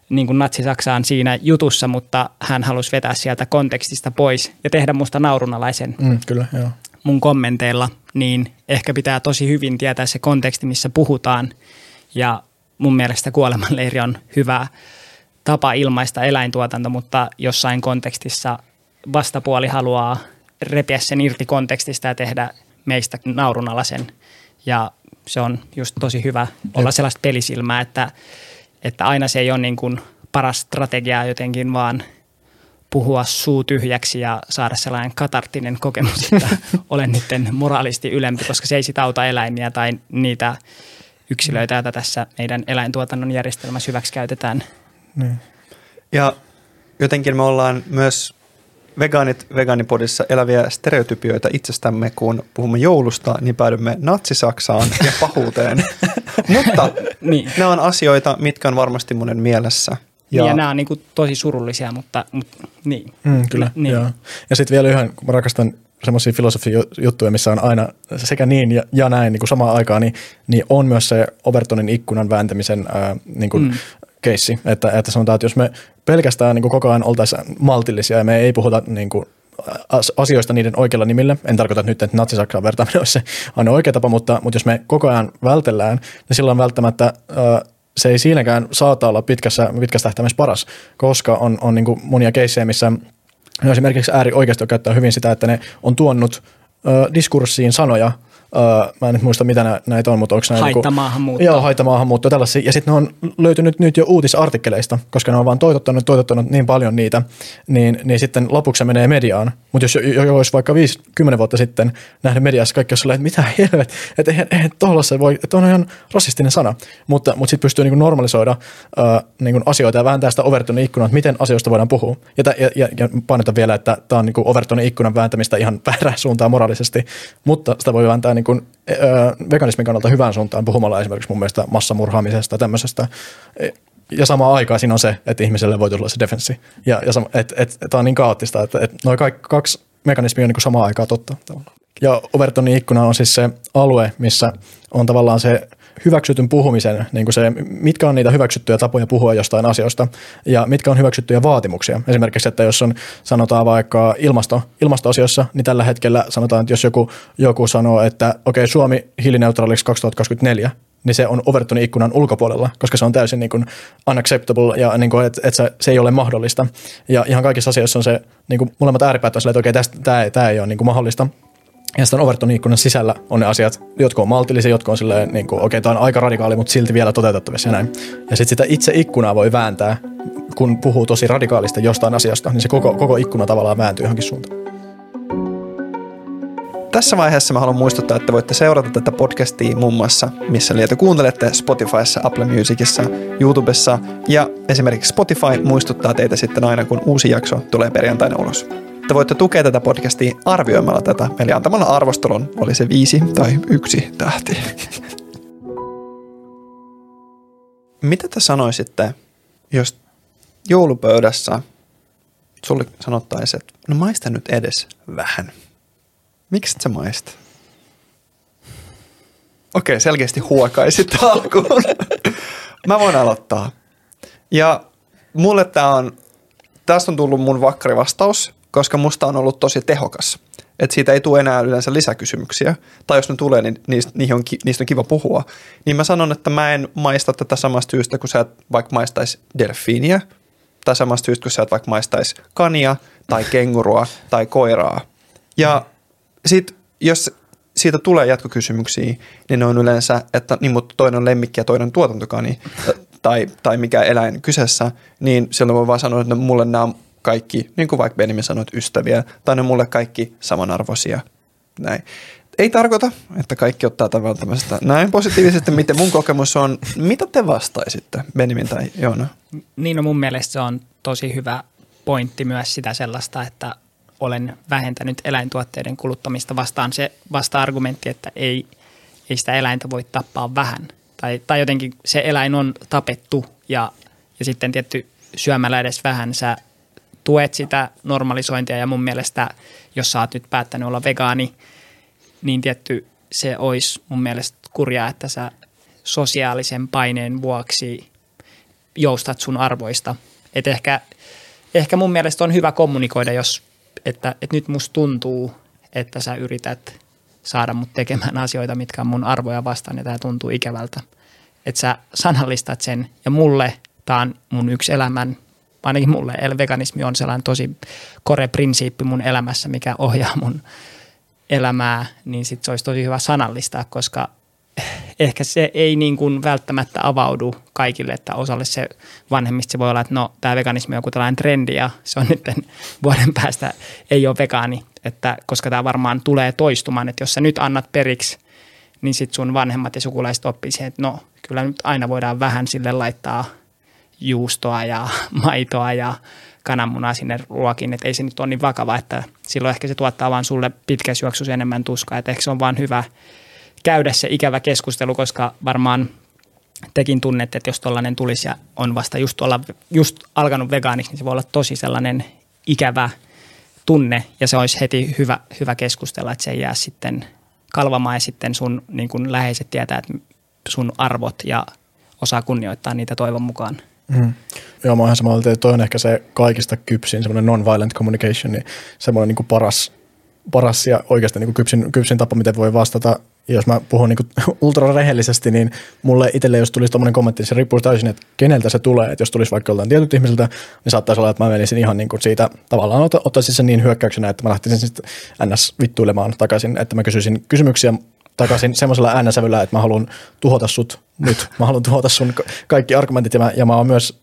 niin kuin natsi-Saksaan siinä jutussa, mutta hän halusi vetää sieltä kontekstista pois ja tehdä musta naurunalaisen mm, kyllä, joo. mun kommenteilla, niin ehkä pitää tosi hyvin tietää se konteksti, missä puhutaan. Ja mun mielestä kuolemanleiri on hyvä tapa ilmaista eläintuotanto, mutta jossain kontekstissa vastapuoli haluaa repiä sen irti kontekstista ja tehdä meistä naurunalaisen. Ja se on just tosi hyvä olla sellaista pelisilmää, että, että aina se ei ole niin kuin paras strategia jotenkin vaan puhua suu tyhjäksi ja saada sellainen katarttinen kokemus, että (laughs) olen nyt moraalisti ylempi, koska se ei sitä auta eläimiä tai niitä yksilöitä, joita tässä meidän eläintuotannon järjestelmässä hyväksi käytetään. Niin. Ja jotenkin me ollaan myös vegaanit vegaanipodissa eläviä stereotypioita itsestämme, kun puhumme joulusta, niin päädymme natsisaksaan ja pahuuteen. (laughs) Mutta niin. ne on asioita, mitkä on varmasti monen mielessä. Ja, ja nämä on niin kuin tosi surullisia, mutta, mutta niin. Mm, kyllä, niin. Joo. Ja sitten vielä yhden, kun mä rakastan semmoisia filosofijuttuja, missä on aina sekä niin ja, ja näin niin kuin samaan aikaan, niin, niin on myös se Overtonin ikkunan vääntämisen ää, niin kuin mm keissi, että, että sanotaan, että jos me pelkästään niin kuin koko ajan oltaisiin maltillisia ja me ei puhuta niin kuin asioista niiden oikeilla nimillä. En tarkoita nyt, että natsi-Saksaan vertaaminen olisi se (laughs) aina oikea tapa, mutta, mutta jos me koko ajan vältellään, niin silloin välttämättä se ei siinäkään saata olla pitkässä, pitkässä tähtäimessä paras, koska on, on niin kuin monia keissejä, missä no esimerkiksi äärioikeisto käyttää hyvin sitä, että ne on tuonut diskurssiin sanoja – Uh, mä en nyt muista, mitä näitä on, mutta onko näitä... Haittamaahanmuutto. Joo, haittamaahanmuutto, tällaisia. Ja sitten ne on löytynyt nyt jo uutisartikkeleista, koska ne on vaan toitottanut, toitottanut niin paljon niitä, niin, niin sitten lopuksi se menee mediaan. Mutta jos jo, jo, olisi vaikka 50 vuotta sitten nähnyt mediassa kaikki, jos että mitä helvet, että eihän, eihän se voi, että on ihan rasistinen sana. Mutta, mutta sitten pystyy niin normalisoida uh, niin asioita ja vääntää sitä Overtonin ikkunaa, että miten asioista voidaan puhua. Ja, ja, ja, ja painetaan vielä, että tämä on niin Overtonin ikkunan vääntämistä ihan väärään suuntaan moraalisesti, mutta sitä voi vääntää niin kuin, ö, veganismin kannalta hyvään suuntaan puhumalla esimerkiksi mun mielestä massamurhaamisesta tämmöisestä. E, ja samaan aikaan siinä on se, että ihmiselle voi tulla se defenssi. Ja, ja että et, et, tämä on niin kaoottista, että et noin kaksi mekanismia on niin samaan aikaan totta. Tavallaan. Ja Overtonin ikkuna on siis se alue, missä on tavallaan se hyväksytyn puhumisen, niin kuin se, mitkä on niitä hyväksyttyjä tapoja puhua jostain asioista ja mitkä on hyväksyttyjä vaatimuksia. Esimerkiksi, että jos on, sanotaan vaikka ilmasto, ilmastoasioissa, niin tällä hetkellä sanotaan, että jos joku, joku sanoo, että okei, okay, Suomi hiilineutraaliksi 2024, niin se on Overtonin ikkunan ulkopuolella, koska se on täysin niin kuin unacceptable ja niin kuin, että, että se, ei ole mahdollista. Ja ihan kaikissa asioissa on se, niin kuin molemmat ääripäät on että okei, okay, tämä, tämä ei ole niin kuin mahdollista. Ja sitten Overtonin ikkunan sisällä on ne asiat, jotka on maltillisia, jotka on silleen, niin okei, okay, tämä on aika radikaali, mutta silti vielä toteutettavissa ja näin. Ja sitten sitä itse ikkunaa voi vääntää, kun puhuu tosi radikaalista jostain asiasta, niin se koko, koko ikkuna tavallaan vääntyy johonkin suuntaan. Tässä vaiheessa mä haluan muistuttaa, että voitte seurata tätä podcastia muun muassa, missä liitä kuuntelette Spotifyssa, Apple Musicissa, YouTubessa ja esimerkiksi Spotify muistuttaa teitä sitten aina, kun uusi jakso tulee perjantaina ulos. Te voitte tukea tätä podcastia arvioimalla tätä, eli antamalla arvostelun, oli se viisi tai yksi tähti. Mitä te sanoisitte, jos joulupöydässä sulle sanottaisiin, että no maista nyt edes vähän. Miksi sä maista? Okei, okay, selkeästi huokaisit alkuun. Mä voin aloittaa. Ja mulle tää on, tästä on tullut mun vakkari vastaus, koska musta on ollut tosi tehokas. että siitä ei tule enää yleensä lisäkysymyksiä, tai jos ne tulee, niin niistä, niihin on, niistä on kiva puhua, niin mä sanon, että mä en maista tätä samasta syystä, kun sä et vaikka maistaisi delfiiniä, tai samasta syystä, kun sä et vaikka maistaisi kania, tai kengurua, tai koiraa. Ja sitten jos siitä tulee jatkokysymyksiä, niin ne on yleensä, että niin, mutta toinen on lemmikki ja toinen tuotantokani, tai, tai mikä eläin kyseessä, niin silloin voi vaan sanoa, että mulle nämä on kaikki, niin kuin vaikka Benjamin sanoi, ystäviä, tai ne mulle kaikki samanarvoisia. Näin. Ei tarkoita, että kaikki ottaa tavallaan tämmöistä näin positiivisesti, miten mun kokemus on. Mitä te vastaisitte, Benjamin tai Joona? Niin no mun mielestä se on tosi hyvä pointti myös sitä sellaista, että olen vähentänyt eläintuotteiden kuluttamista vastaan se vasta-argumentti, että ei, ei sitä eläintä voi tappaa vähän. Tai, tai jotenkin se eläin on tapettu ja, ja sitten tietty syömällä edes vähän sä tuet sitä normalisointia ja mun mielestä, jos sä oot nyt päättänyt olla vegaani, niin tietty se olisi mun mielestä kurjaa, että sä sosiaalisen paineen vuoksi joustat sun arvoista. Et ehkä, ehkä mun mielestä on hyvä kommunikoida, jos, että, että nyt musta tuntuu, että sä yrität saada mut tekemään asioita, mitkä on mun arvoja vastaan ja tämä tuntuu ikävältä. Että sä sanallistat sen ja mulle tämä on mun yksi elämän ainakin mulle veganismi on sellainen tosi kore prinsiippi mun elämässä, mikä ohjaa mun elämää, niin sit se olisi tosi hyvä sanallistaa, koska ehkä se ei niin kuin välttämättä avaudu kaikille, että osalle se vanhemmista se voi olla, että no tämä veganismi on joku tällainen trendi ja se on nyt vuoden päästä ei ole vegaani, että koska tämä varmaan tulee toistumaan, että jos sä nyt annat periksi, niin sitten sun vanhemmat ja sukulaiset oppii siihen, että no kyllä nyt aina voidaan vähän sille laittaa – juustoa ja (laughs) maitoa ja kananmunaa sinne ruokiin, että ei se nyt ole niin vakava, että silloin ehkä se tuottaa vaan sulle pitkässä juoksussa enemmän tuskaa, että ehkä se on vaan hyvä käydä se ikävä keskustelu, koska varmaan tekin tunnette, että jos tollainen tulisi ja on vasta just, olla, just alkanut vegaaniksi, niin se voi olla tosi sellainen ikävä tunne ja se olisi heti hyvä, hyvä keskustella, että se ei jää sitten kalvamaan ja sitten sun niin kun läheiset tietää, että sun arvot ja osaa kunnioittaa niitä toivon mukaan. Mm. Joo, mä oon ihan samaa että toi on ehkä se kaikista kypsin, semmoinen non-violent communication, niin semmoinen niin kuin paras, paras ja oikeasti niin kuin kypsin, kypsin tapa, miten voi vastata. Ja jos mä puhun (laughs) niin ultra rehellisesti, niin mulle itselle, jos tulisi tommoinen kommentti, niin se riippuu täysin, että keneltä se tulee. Että jos tulisi vaikka joltain tietyltä ihmiseltä, niin saattaisi olla, että mä menisin ihan niin kuin siitä tavallaan ot- ottaisin sen niin hyökkäyksenä, että mä lähtisin sitten ns. vittuilemaan takaisin, että mä kysyisin kysymyksiä takaisin semmoisella äänensävyllä, että mä haluan tuhota sut nyt. Mä haluan tuhota sun kaikki argumentit ja mä, ja mä oon myös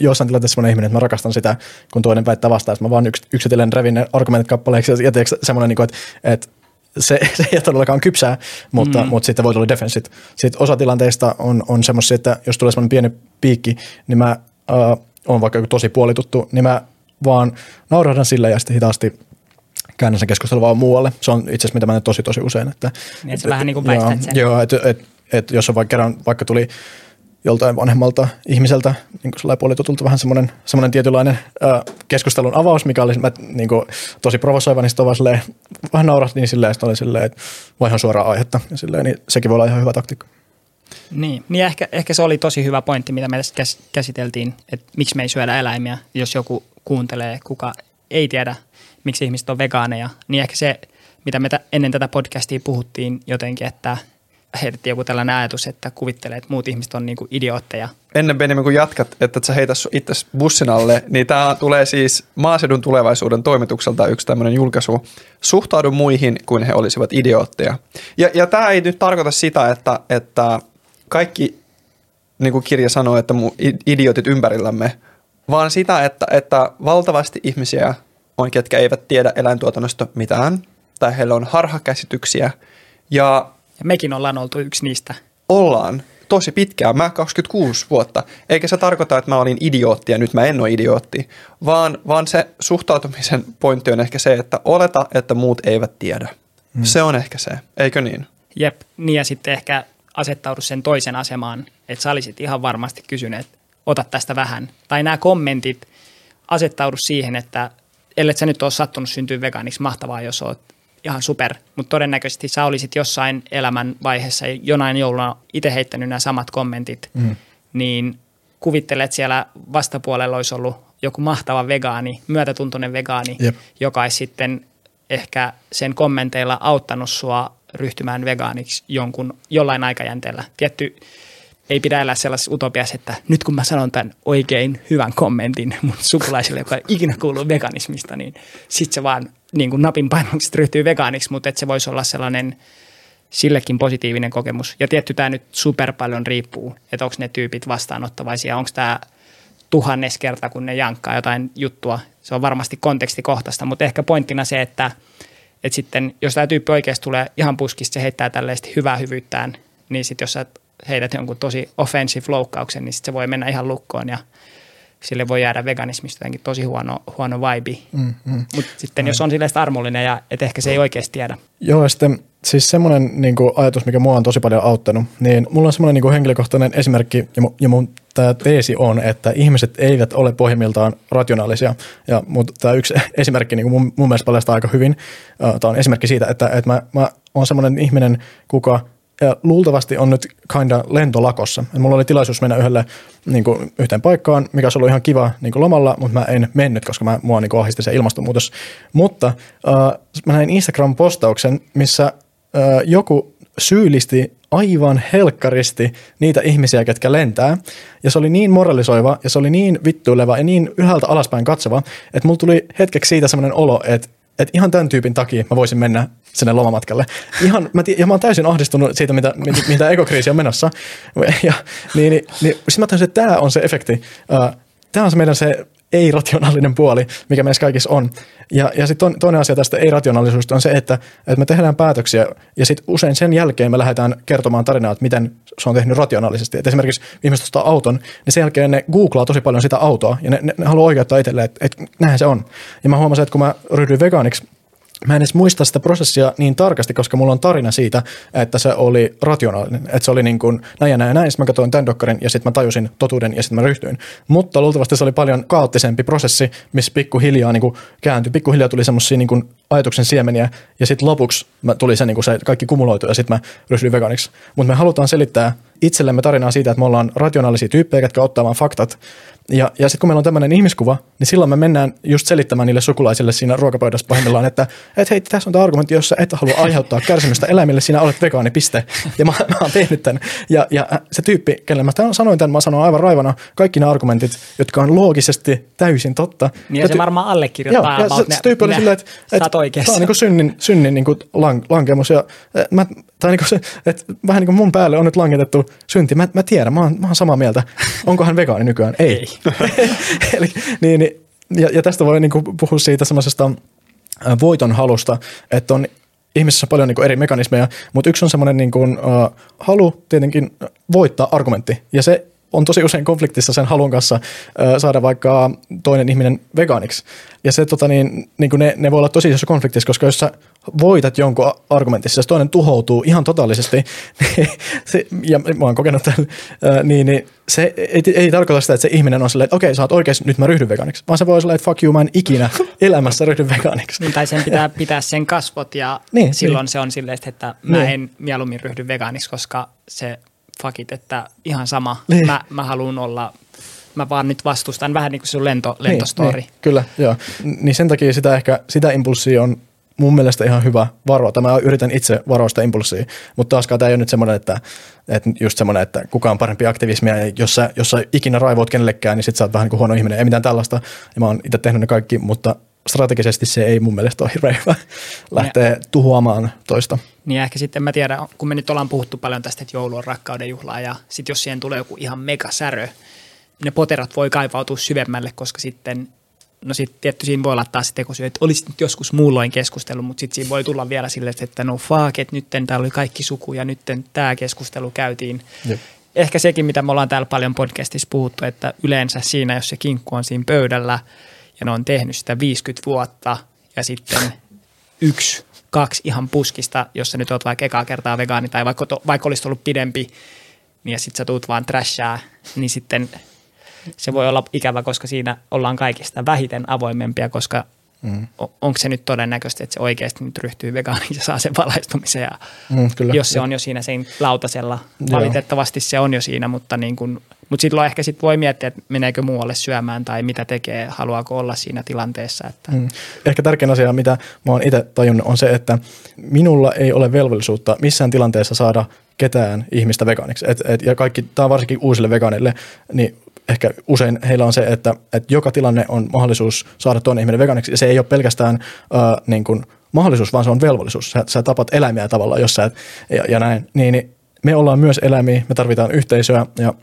jossain tilanteessa semmoinen ihminen, että mä rakastan sitä, kun toinen väittää vastaan, että mä vaan yks, yksitellen revin ne argumentit kappaleeksi ja tiedätkö, semmoinen, niin että, että se, (laughs) se ei todellakaan kypsää, mutta, mm. mutta sitten voi tulla defenssit. Sitten osa tilanteista on, on semmoisia, että jos tulee semmoinen pieni piikki, niin mä äh, on vaikka joku tosi puolituttu, niin mä vaan naurahdan sillä ja sitten hitaasti käännän sen keskustelun vaan muualle. Se on itse asiassa mitä mä näen tosi tosi usein. Että, niin, että et, vähän niin kuin väistät sen. Joo, että et, et, jos on vaikka kerran, vaikka tuli joltain vanhemmalta ihmiseltä niin kuin puolitutulta vähän semmoinen, semmoinen tietynlainen ö, keskustelun avaus, mikä oli mä, niin kuin, tosi provosoiva, niin sitten vaan silleen, vähän naurahti niin silleen, että oli silleen, että vaihan suoraan aihetta, ja silleen, niin sekin voi olla ihan hyvä taktiikka. Niin, niin ehkä, ehkä se oli tosi hyvä pointti, mitä me käsiteltiin, että miksi me ei syödä eläimiä, jos joku kuuntelee, kuka ei tiedä miksi ihmiset on vegaaneja, niin ehkä se, mitä me ennen tätä podcastia puhuttiin jotenkin, että heitettiin joku tällainen ajatus, että kuvittelee, että muut ihmiset on niinku idiootteja. Ennen Benjamin, kun jatkat, että sä heitä itse bussin alle, (laughs) niin tämä tulee siis Maaseudun tulevaisuuden toimitukselta yksi tämmöinen julkaisu. Suhtaudu muihin kuin he olisivat idiootteja. Ja, ja tämä ei nyt tarkoita sitä, että, että kaikki, niin kuin kirja sanoo, että idiotit ympärillämme, vaan sitä, että, että valtavasti ihmisiä on, ketkä eivät tiedä eläintuotannosta mitään, tai heillä on harhakäsityksiä. Ja, ja mekin ollaan oltu yksi niistä. Ollaan tosi pitkään, mä 26 vuotta. Eikä se tarkoita, että mä olin idiootti ja nyt mä en ole idiootti, vaan, vaan se suhtautumisen pointti on ehkä se, että oleta, että muut eivät tiedä. Hmm. Se on ehkä se, eikö niin? Jep, niin ja sitten ehkä asettaudu sen toisen asemaan, että sä olisit ihan varmasti kysynyt, että ota tästä vähän. Tai nämä kommentit, asettaudu siihen, että ellei sä nyt ole sattunut syntyä vegaaniksi, mahtavaa, jos oot ihan super, mutta todennäköisesti sä olisit jossain elämän vaiheessa jonain jouluna itse heittänyt nämä samat kommentit, mm. niin kuvittelet, että siellä vastapuolella olisi ollut joku mahtava vegaani, myötätuntoinen vegaani, Jep. joka olisi sitten ehkä sen kommenteilla auttanut sua ryhtymään vegaaniksi jonkun, jollain aikajänteellä. Tietty ei pidä elää sellaisessa utopiassa, että nyt kun mä sanon tämän oikein hyvän kommentin mun sukulaisille, joka ikinä kuuluu veganismista, niin sit se vaan niin kuin napin painallisesti ryhtyy vegaaniksi, mutta että se voisi olla sellainen sillekin positiivinen kokemus. Ja tietty tämä nyt super paljon riippuu, että onko ne tyypit vastaanottavaisia, onko tämä tuhannes kerta, kun ne jankkaa jotain juttua. Se on varmasti kontekstikohtaista, mutta ehkä pointtina se, että, että sitten jos tämä tyyppi oikeasti tulee ihan puskista, se heittää tällaista hyvää hyvyyttään, niin sitten jos sä heidät jonkun tosi offensive loukkauksen, niin sit se voi mennä ihan lukkoon ja sille voi jäädä veganismista jotenkin tosi huono, huono vibe. Mm, mm. Mutta sitten mm. jos on silleen armollinen ja et ehkä se ei oikeasti tiedä. Joo, ja sitten siis semmoinen niin kuin, ajatus, mikä mua on tosi paljon auttanut, niin mulla on semmoinen niin kuin, henkilökohtainen esimerkki, ja, mu, ja mun tämä teesi on, että ihmiset eivät ole pohjimmiltaan rationaalisia. Ja tämä yksi (laughs) esimerkki niin mun, mun mielestä paljastaa aika hyvin. Tämä on esimerkki siitä, että, että mä, mä oon semmoinen ihminen, kuka ja luultavasti on nyt kinda lentolakossa. Et mulla oli tilaisuus mennä yhdelle niin kuin, yhteen paikkaan, mikä olisi ollut ihan kiva niin kuin lomalla, mutta mä en mennyt, koska mä, mua niin kuin, ahisti se ilmastonmuutos. Mutta äh, mä näin Instagram-postauksen, missä äh, joku syyllisti aivan helkkaristi niitä ihmisiä, ketkä lentää. Ja se oli niin moralisoiva ja se oli niin vittuileva ja niin ylhäältä alaspäin katsova, että mulla tuli hetkeksi siitä semmoinen olo, että että ihan tämän tyypin takia mä voisin mennä sinne lomamatkalle. Ihan, mä, ja mä oon täysin ahdistunut siitä, mitä, mitä, mitä ekokriisi on menossa. Ja, niin, niin, niin sitten mä tajusin, että tämä on se efekti. Tämä on se meidän se ei-rationaalinen puoli, mikä meissä kaikissa on. Ja, ja sitten toinen asia tästä ei-rationaalisuudesta on se, että, että me tehdään päätöksiä ja sitten usein sen jälkeen me lähdetään kertomaan tarinaa, että miten se on tehnyt rationaalisesti. Et esimerkiksi ihmiset ostaa auton, niin sen jälkeen ne googlaa tosi paljon sitä autoa ja ne, ne, ne haluaa oikeuttaa itselleen, että, että näinhän se on. Ja mä huomasin, että kun mä ryhdyin vegaaniksi, Mä en edes muista sitä prosessia niin tarkasti, koska mulla on tarina siitä, että se oli rationaalinen. Että se oli niin kuin näin ja näin ja näin. Sitten mä katsoin tämän dokkarin ja sitten mä tajusin totuuden ja sitten mä ryhtyin. Mutta luultavasti se oli paljon kaoottisempi prosessi, missä pikkuhiljaa niin kuin kääntyi. Pikkuhiljaa tuli semmoisia niin ajatuksen siemeniä ja sitten lopuksi mä tuli se, niin kuin se kaikki kumuloitu ja sitten mä ryhdyin veganiksi. Mutta me halutaan selittää itsellemme tarinaa siitä, että me ollaan rationaalisia tyyppejä, jotka ottaa vaan faktat ja, ja sitten kun meillä on tämmöinen ihmiskuva, niin silloin me mennään just selittämään niille sukulaisille siinä ruokapöydässä pahimmillaan, että et hei, tässä on tämä argumentti, jossa et halua aiheuttaa kärsimystä eläimille, sinä olet vegaani, piste. Ja mä, mä oon tehnyt tämän. Ja, ja se tyyppi, kelle mä tämän, sanoin tämän, mä sanoin aivan raivana kaikki nämä argumentit, jotka on loogisesti täysin totta. Niin ja, se varmaan allekirjoittaa. Joo, ja se, se tyyppi oli silleen, että, että tämä on niin kuin synnin, synnin niin kuin lankemus. Ja, mä, tai niin kuin se, että vähän niin kuin mun päälle on nyt langetettu synti. Mä, mä tiedän, mä oon, mä oon samaa mieltä. Onko hän vegaani nykyään? Ei. Ei. (laughs) Eli, niin, niin, ja, ja tästä voi niin kuin puhua siitä semmoisesta voiton halusta, että on ihmisessä paljon niin kuin eri mekanismeja, mutta yksi on semmoinen niin kuin, uh, halu tietenkin voittaa argumentti, ja se on tosi usein konfliktissa sen halun kanssa uh, saada vaikka toinen ihminen vegaaniksi. Ja se, tota, niin, niin kuin ne, ne voi olla tosi isossa konfliktissa, koska jos sä voitat jonkun argumentissa, jos toinen tuhoutuu ihan totaalisesti, (laughs) niin se, ja mä oon kokenut tämän, uh, niin, niin se ei, ei tarkoita sitä, että se ihminen on silleen, että okei, sä oot oikeasti, nyt mä ryhdyn vegaaniksi, vaan se voi olla, että fuck you, mä en ikinä (laughs) elämässä ryhdy vegaaniksi. Niin, tai sen pitää pitää sen kasvot ja niin, silloin niin. se on silleen, että mä niin. en mieluummin ryhdy vegaaniksi, koska se fakit, että ihan sama, niin. mä, mä haluan olla mä vaan nyt vastustan vähän niin kuin sun lento, lentostori. Niin, niin, kyllä, joo. Niin sen takia sitä ehkä, sitä impulssia on mun mielestä ihan hyvä varoa. Mä yritän itse varoa sitä impulssia, mutta taaskaan tämä ei ole nyt semmoinen, että, että just semmoinen, että kuka on parempi aktivismia ja jos sä, jos sä ikinä raivoat kenellekään, niin sit sä oot vähän niin kuin huono ihminen. Ei mitään tällaista. Ja mä oon itse tehnyt ne kaikki, mutta strategisesti se ei mun mielestä ole hirveän hyvä lähteä ja, tuhoamaan toista. Niin ehkä sitten mä tiedän, kun me nyt ollaan puhuttu paljon tästä, että joulu on rakkauden juhlaa ja sitten jos siihen tulee joku ihan mega särö, ne poterat voi kaivautua syvemmälle, koska sitten no sitten tietty siinä voi olla taas se tekosyy, että olisi nyt joskus muulloin keskustelu, mutta sitten siinä voi tulla vielä sille, että no fuck, että nyt täällä oli kaikki suku ja nyt tämä keskustelu käytiin. Jep. Ehkä sekin, mitä me ollaan täällä paljon podcastissa puhuttu, että yleensä siinä, jos se kinkku on siinä pöydällä ja ne on tehnyt sitä 50 vuotta ja sitten yksi, kaksi ihan puskista, jos sä nyt oot vaikka ekaa kertaa vegaani tai vaikka, vaikka olisit ollut pidempi, niin ja sitten sä tuut vaan trashaa, niin sitten se voi olla ikävä, koska siinä ollaan kaikista vähiten avoimempia, koska mm. onko se nyt todennäköistä, että se oikeasti nyt ryhtyy vegaaniksi ja saa sen valaistumisen. Ja Mm, kyllä. jos se on jo siinä sen lautasella, valitettavasti se on jo siinä, mutta, niin kun, mutta silloin ehkä sit voi miettiä, että meneekö muualle syömään tai mitä tekee, haluaako olla siinä tilanteessa. Että. Mm. Ehkä tärkein asia, mitä mä oon itse tajunnut, on se, että minulla ei ole velvollisuutta missään tilanteessa saada ketään ihmistä vegaaniksi. Et, et, ja kaikki, tämä varsinkin uusille vegaaneille, niin ehkä usein heillä on se, että, että joka tilanne on mahdollisuus saada toinen ihminen vegaaniksi. Ja se ei ole pelkästään äh, niin kuin mahdollisuus, vaan se on velvollisuus. Sä, sä tapat eläimiä tavallaan, jos sä et, ja, ja näin. Niin, niin me ollaan myös eläimiä, me tarvitaan yhteisöä ja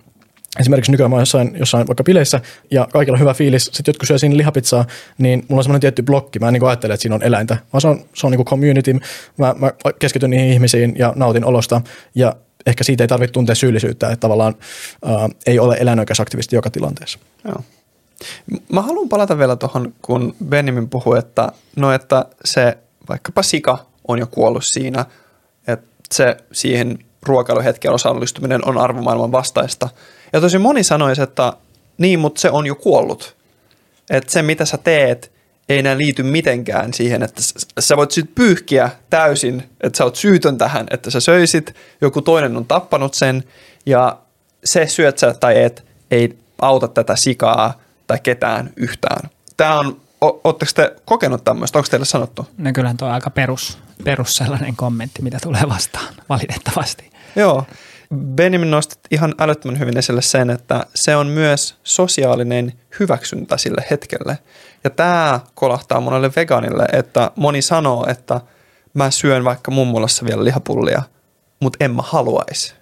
Esimerkiksi nykyään mä jossain, jossain vaikka bileissä ja kaikilla on hyvä fiilis, sitten jotkut syö siinä lihapizzaa, niin mulla on semmoinen tietty blokki. Mä en niin ajattele, että siinä on eläintä, vaan se on, se on niin community. Mä, mä keskityn niihin ihmisiin ja nautin olosta ja ehkä siitä ei tarvitse tuntea syyllisyyttä, että tavallaan ää, ei ole eläinoikeusaktivisti joka tilanteessa. Joo. Mä haluan palata vielä tuohon, kun Benjamin puhui, että, no, että se vaikkapa sika on jo kuollut siinä, että se siihen ruokailuhetken osallistuminen on arvomaailman vastaista. Ja tosi moni sanoisi, että niin, mutta se on jo kuollut. Että se, mitä sä teet, ei enää liity mitenkään siihen, että sä voit sitten pyyhkiä täysin, että sä oot syytön tähän, että sä söisit, joku toinen on tappanut sen, ja se syöt sä tai et, ei auta tätä sikaa tai ketään yhtään. Tämä on, ootteko te kokenut tämmöistä, onko teille sanottu? No kyllähän tuo on aika perus, perus sellainen kommentti, mitä tulee vastaan, valitettavasti. Joo. Benjamin nosti ihan älyttömän hyvin esille sen, että se on myös sosiaalinen hyväksyntä sille hetkelle. Ja tämä kolahtaa monelle vegaanille, että moni sanoo, että mä syön vaikka mummolassa vielä lihapullia, mutta en mä haluaisi.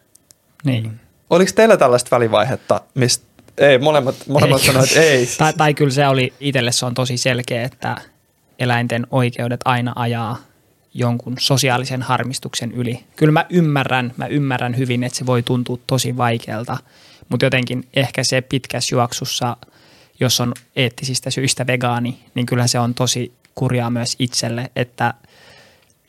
Niin. Oliko teillä tällaista välivaihetta, mistä ei, molemmat, molemmat sanoivat, että ei. (laughs) tai, tai kyllä se oli, itselle se on tosi selkeä, että eläinten oikeudet aina ajaa jonkun sosiaalisen harmistuksen yli. Kyllä mä ymmärrän, mä ymmärrän hyvin, että se voi tuntua tosi vaikealta, mutta jotenkin ehkä se pitkässä juoksussa, jos on eettisistä syistä vegaani, niin kyllä se on tosi kurjaa myös itselle, että,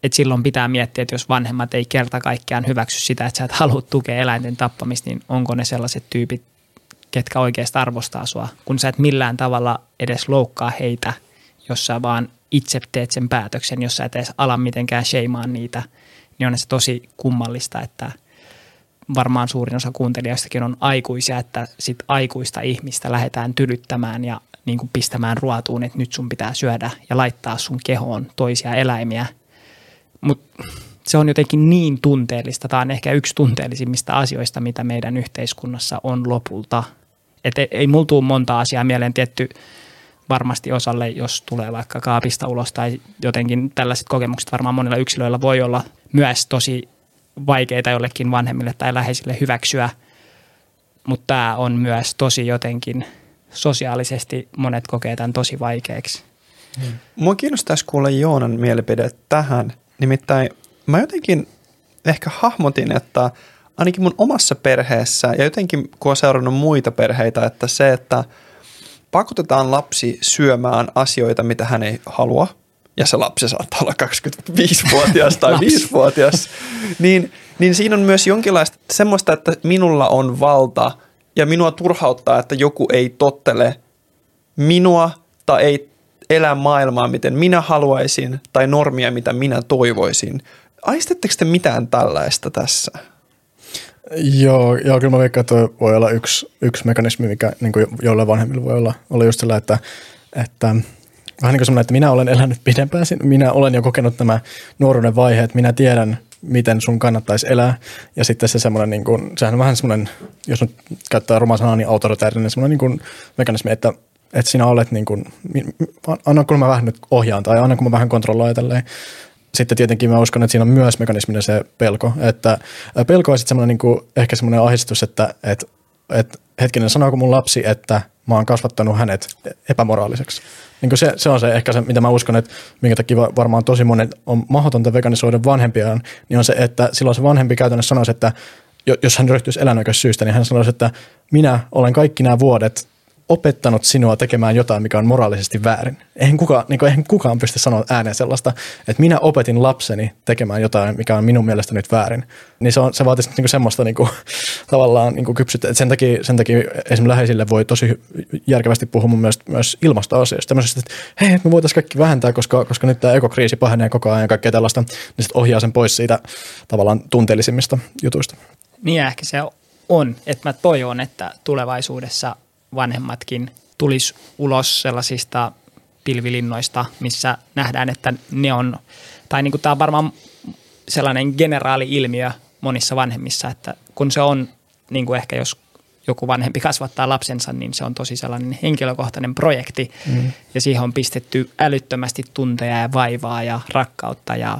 että silloin pitää miettiä, että jos vanhemmat ei kerta kaikkiaan hyväksy sitä, että sä et halua tukea eläinten tappamista, niin onko ne sellaiset tyypit, ketkä oikeasti arvostaa sua, kun sä et millään tavalla edes loukkaa heitä, jos sä vaan itse teet sen päätöksen, jos sä et edes ala mitenkään sheimaan niitä, niin on se tosi kummallista, että varmaan suurin osa kuuntelijoistakin on aikuisia, että sit aikuista ihmistä lähdetään tylyttämään ja niin kuin pistämään ruotuun, että nyt sun pitää syödä ja laittaa sun kehoon toisia eläimiä. Mutta se on jotenkin niin tunteellista. Tämä on ehkä yksi tunteellisimmista asioista, mitä meidän yhteiskunnassa on lopulta. Et ei, ei mulla monta asiaa mieleen tietty varmasti osalle, jos tulee vaikka kaapista ulos tai jotenkin tällaiset kokemukset varmaan monilla yksilöillä voi olla myös tosi vaikeita jollekin vanhemmille tai läheisille hyväksyä, mutta tämä on myös tosi jotenkin sosiaalisesti monet kokee tämän tosi vaikeaksi. Hmm. Mua kiinnostaisi kuulla Joonan mielipide tähän. Nimittäin mä jotenkin ehkä hahmotin, että ainakin mun omassa perheessä ja jotenkin kun on seurannut muita perheitä, että se, että – pakotetaan lapsi syömään asioita, mitä hän ei halua, ja se lapsi saattaa olla 25-vuotias tai (laughs) 5-vuotias, niin, niin siinä on myös jonkinlaista semmoista, että minulla on valta ja minua turhauttaa, että joku ei tottele minua tai ei elä maailmaa, miten minä haluaisin tai normia, mitä minä toivoisin. Aistetteko te mitään tällaista tässä? Joo, joo, kyllä mä veikkaan, että voi olla yksi, yksi mekanismi, mikä niin kuin jollain vanhemmilla voi olla, olla just sillä, että, että vähän niin kuin että minä olen elänyt pidempään, minä olen jo kokenut nämä nuoruuden vaiheet, minä tiedän, miten sun kannattaisi elää. Ja sitten se semmoinen, niin kuin, sehän on vähän semmoinen, jos nyt käyttää ruma sanaa, niin autoritäärinen semmoinen niin kuin mekanismi, että, että sinä olet niin kuin, anna kun mä vähän nyt ohjaan tai anna kun mä vähän kontrolloin tälleen sitten tietenkin mä uskon, että siinä on myös mekanismina se pelko. Että pelko on sitten semmoinen niin kuin, ehkä semmoinen ahdistus, että, että, että hetkinen, sanooko mun lapsi, että mä oon kasvattanut hänet epämoraaliseksi. Niin kuin se, se on se ehkä se, mitä mä uskon, että minkä takia varmaan tosi monet on mahdotonta veganisoida vanhempiaan, niin on se, että silloin se vanhempi käytännössä sanoisi, että jos hän ryhtyisi syystä, niin hän sanoisi, että minä olen kaikki nämä vuodet opettanut sinua tekemään jotain, mikä on moraalisesti väärin. Eihän kukaan, niin kuin, eihän kukaan pysty sanoa ääneen sellaista, että minä opetin lapseni tekemään jotain, mikä on minun mielestä nyt väärin. Niin se, on, se vaatisi niin kuin semmoista niin kuin, (laughs) tavallaan niin kuin kypsyttä. Sen takia, sen takia esimerkiksi läheisille voi tosi järkevästi puhua mun mielestä myös ilmastoasioista. Tämmöisestä, että hei, me voitaisiin kaikki vähentää, koska, koska nyt tämä ekokriisi pahenee koko ajan ja kaikkea tällaista, niin sitten ohjaa sen pois siitä tavallaan tunteellisimmista jutuista. Niin ehkä se on, että mä toivon, että tulevaisuudessa vanhemmatkin tulisi ulos sellaisista pilvilinnoista, missä nähdään, että ne on, tai niin kuin tämä on varmaan sellainen generaali-ilmiö monissa vanhemmissa, että kun se on niin kuin ehkä jos joku vanhempi kasvattaa lapsensa, niin se on tosi sellainen henkilökohtainen projekti mm. ja siihen on pistetty älyttömästi tunteja ja vaivaa ja rakkautta ja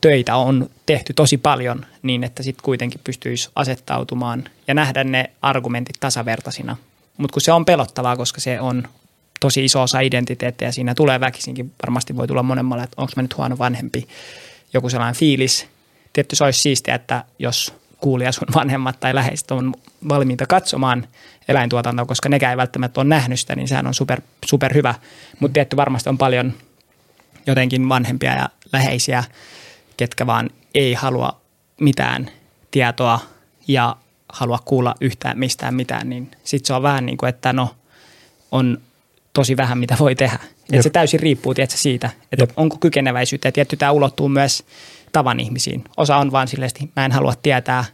töitä on tehty tosi paljon niin, että sitten kuitenkin pystyisi asettautumaan ja nähdä ne argumentit tasavertaisina. Mutta kun se on pelottavaa, koska se on tosi iso osa identiteettiä ja siinä tulee väkisinkin, varmasti voi tulla monemmalle, että onko mä nyt huono vanhempi, joku sellainen fiilis. Tietysti se olisi siistiä, että jos kuulija sun vanhemmat tai läheiset on valmiita katsomaan eläintuotantoa, koska nekään ei välttämättä ole nähnyt sitä, niin sehän on super, super hyvä. Mutta tietty varmasti on paljon jotenkin vanhempia ja läheisiä, ketkä vaan ei halua mitään tietoa ja halua kuulla yhtään mistään mitään, niin sitten se on vähän niin kuin, että no on tosi vähän mitä voi tehdä. Että se täysin riippuu tietysti siitä, että Jep. onko kykeneväisyyttä. Ja tietty tämä ulottuu myös tavan ihmisiin. Osa on vaan silleen, että mä en halua tietää,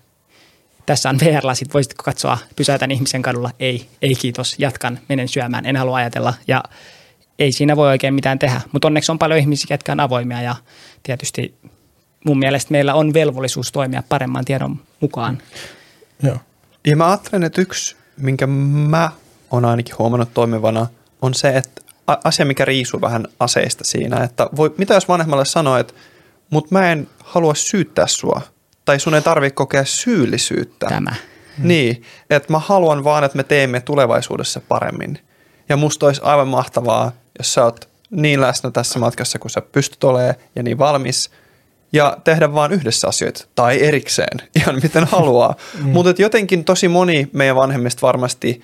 tässä on VR-lasit, voisitko katsoa, pysäytän ihmisen kadulla. Ei, ei kiitos, jatkan, menen syömään, en halua ajatella. Ja ei siinä voi oikein mitään tehdä. Mutta onneksi on paljon ihmisiä, jotka on avoimia ja tietysti mun mielestä meillä on velvollisuus toimia paremman tiedon mukaan. Joo. Ja mä ajattelen, että yksi, minkä mä oon ainakin huomannut toimivana, on se, että asia, mikä riisuu vähän aseista siinä, että voi, mitä jos vanhemmalle sanoo, että mut mä en halua syyttää sua, tai sun ei tarvitse kokea syyllisyyttä. Tämä. Niin, että mä haluan vaan, että me teemme tulevaisuudessa paremmin. Ja musta olisi aivan mahtavaa, jos sä oot niin läsnä tässä matkassa, kun sä pystyt olemaan ja niin valmis – ja tehdä vaan yhdessä asioita tai erikseen, (laughs) ihan miten haluaa. mm. Mutta jotenkin tosi moni meidän vanhemmista varmasti,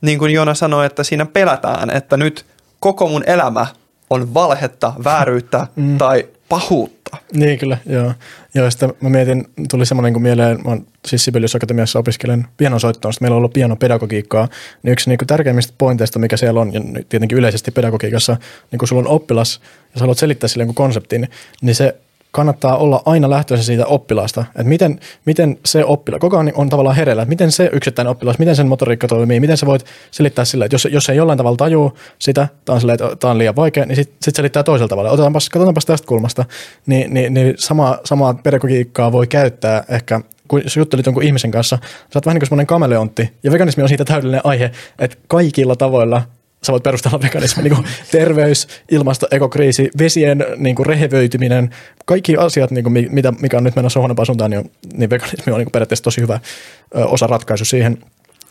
niin kuin Jona sanoi, että siinä pelätään, että nyt koko mun elämä on valhetta, vääryyttä mm. tai pahuutta. Niin kyllä, joo. Joo, sitten mä mietin, tuli semmoinen kuin mieleen, mä siis Sibelius Akatemiassa opiskelen pianosoittoa, meillä on ollut pianopedagogiikkaa, niin yksi niin kuin tärkeimmistä pointeista, mikä siellä on, ja tietenkin yleisesti pedagogiikassa, niin kun sulla on oppilas, ja sä haluat selittää sille jonkun konseptin, niin se kannattaa olla aina lähtöisin siitä oppilaasta, että miten, miten se oppila, koko ajan on tavallaan hereillä, että miten se yksittäinen oppilas, miten sen motoriikka toimii, miten sä voit selittää sillä, että jos, jos ei jollain tavalla tajuu sitä, tämä on, että tämä on liian vaikea, niin sitten sit selittää toisella tavalla. Otetaanpas, katsotaanpas tästä kulmasta, niin, niin, niin sama, samaa pedagogiikkaa voi käyttää ehkä kun sä juttelit jonkun ihmisen kanssa, sä oot vähän niin kuin semmoinen kameleontti, ja veganismi on siitä täydellinen aihe, että kaikilla tavoilla sä voit perustella veganismi, niin kuin (laughs) terveys, ilmasto, ekokriisi, vesien niin kuin rehevöityminen, kaikki asiat, niin kuin, mitä, mikä on nyt menossa huonompaan suuntaan, niin, niin veganismi on niin kuin periaatteessa tosi hyvä ö, osa ratkaisu siihen –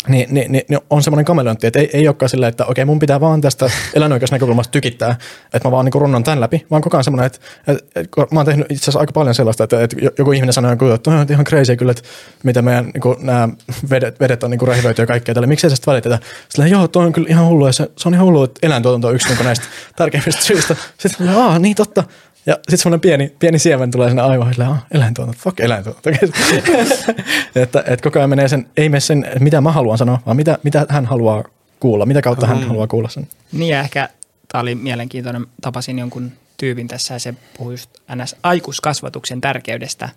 niin, niin, niin, niin on semmoinen kameleontti, että ei, ei olekaan silleen, että okei mun pitää vaan tästä eläinoikeusnäkökulmasta tykittää, että mä vaan niin runnon tämän läpi, vaan koko ajan semmoinen, että, että, että mä oon tehnyt itse asiassa aika paljon sellaista, että, että joku ihminen sanoo, että on ihan crazy kyllä, että mitä meidän niin kuin, nämä vedet, vedet on niin rehevöity ja kaikkea tälle, miksei sitä välitetä? Sitten joo, toi on kyllä ihan hullu, ja se, se on ihan hullu, että eläintuotanto on yksi niin näistä tärkeimmistä syistä. Sitten, aa, niin totta, ja sitten semmoinen pieni, pieni siemen tulee sinne aivoihin, (laughs) että ah, eläintuotanto, fuck eläintuotanto. että, että koko ajan menee sen, ei mene sen, mitä mä haluan sanoa, vaan mitä, mitä hän haluaa kuulla, mitä kautta hän mm. haluaa kuulla sen. Niin ja ehkä tämä oli mielenkiintoinen, tapasin jonkun tyypin tässä ja se puhui just ns. aikuiskasvatuksen tärkeydestä,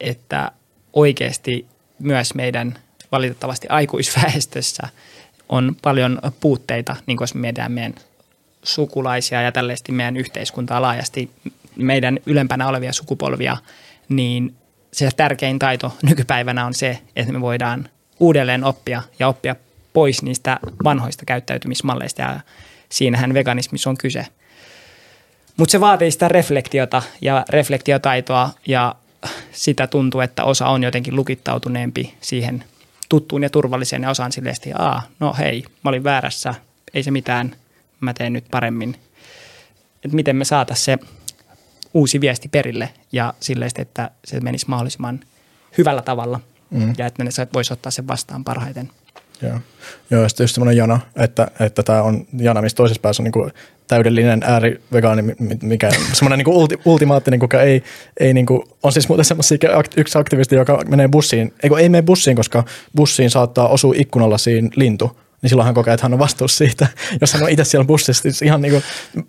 että oikeasti myös meidän valitettavasti aikuisväestössä on paljon puutteita, niin kuin jos me mietitään meidän sukulaisia ja tällaisesti meidän yhteiskuntaa laajasti, meidän ylempänä olevia sukupolvia, niin se tärkein taito nykypäivänä on se, että me voidaan uudelleen oppia ja oppia pois niistä vanhoista käyttäytymismalleista ja siinähän veganismissa on kyse. Mutta se vaatii sitä reflektiota ja reflektiotaitoa ja sitä tuntuu, että osa on jotenkin lukittautuneempi siihen tuttuun ja turvalliseen ja osaan silleen, että no hei, mä olin väärässä, ei se mitään, mä teen nyt paremmin. Että miten me saataisiin se uusi viesti perille ja silleen, että se menisi mahdollisimman hyvällä tavalla mm. ja että ne voisi ottaa sen vastaan parhaiten. Joo, Joo ja sitten just semmoinen jana, että, että tämä on jana, missä toisessa päässä on niinku täydellinen äärivegaani, mikä semmoinen niinku ulti, ultimaattinen, kuka ei, ei niinku, on siis muuten semmoisia yksi aktivisti, joka menee bussiin, ei, ei mene bussiin, koska bussiin saattaa osua ikkunalla siinä lintu, niin silloin hän kokee, että hän on vastuussa siitä. (laughs) Jos hän on itse siellä bussissa, niin ihan niin kuin,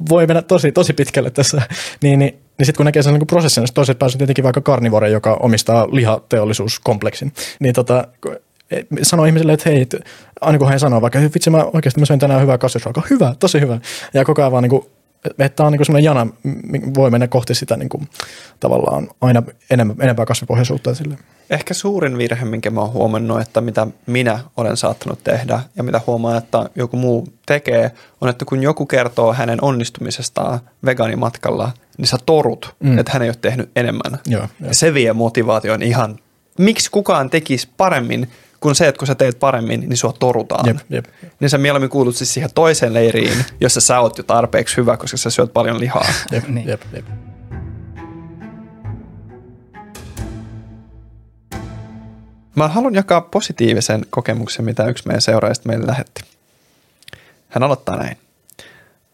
voi mennä tosi, tosi pitkälle tässä. Niin, niin, niin sitten kun näkee sen niin prosessin, niin toiset pääsee tietenkin vaikka karnivore, joka omistaa lihateollisuuskompleksin, niin tota, sanoo ihmisille, että hei, aina kun hän sanoo vaikka, vitsi mä oikeasti mä söin tänään hyvää kasvisruokaa, hyvä, tosi hyvä. Ja koko ajan vaan niin kuin, että tämä on niin semmoinen jana, voi mennä kohti sitä niin kuin, tavallaan aina enemmän, enempää kasvipohjaisuutta sille. Ehkä suurin virhe, minkä mä oon huomannut, että mitä minä olen saattanut tehdä ja mitä huomaan, että joku muu tekee, on, että kun joku kertoo hänen onnistumisestaan vegaanimatkalla, niin sä torut, mm. että hän ei ole tehnyt enemmän. Joo, jo. Se vie motivaation ihan, miksi kukaan tekisi paremmin kuin se, että kun sä teet paremmin, niin sua torutaan. Jep, jep. Niin sä mieluummin kuulut siis siihen toiseen leiriin, (laughs) jossa sä oot jo tarpeeksi hyvä, koska sä syöt paljon lihaa. (laughs) Jep, niin. jep, jep. Mä haluan jakaa positiivisen kokemuksen, mitä yksi meidän seuraajista meille lähetti. Hän aloittaa näin.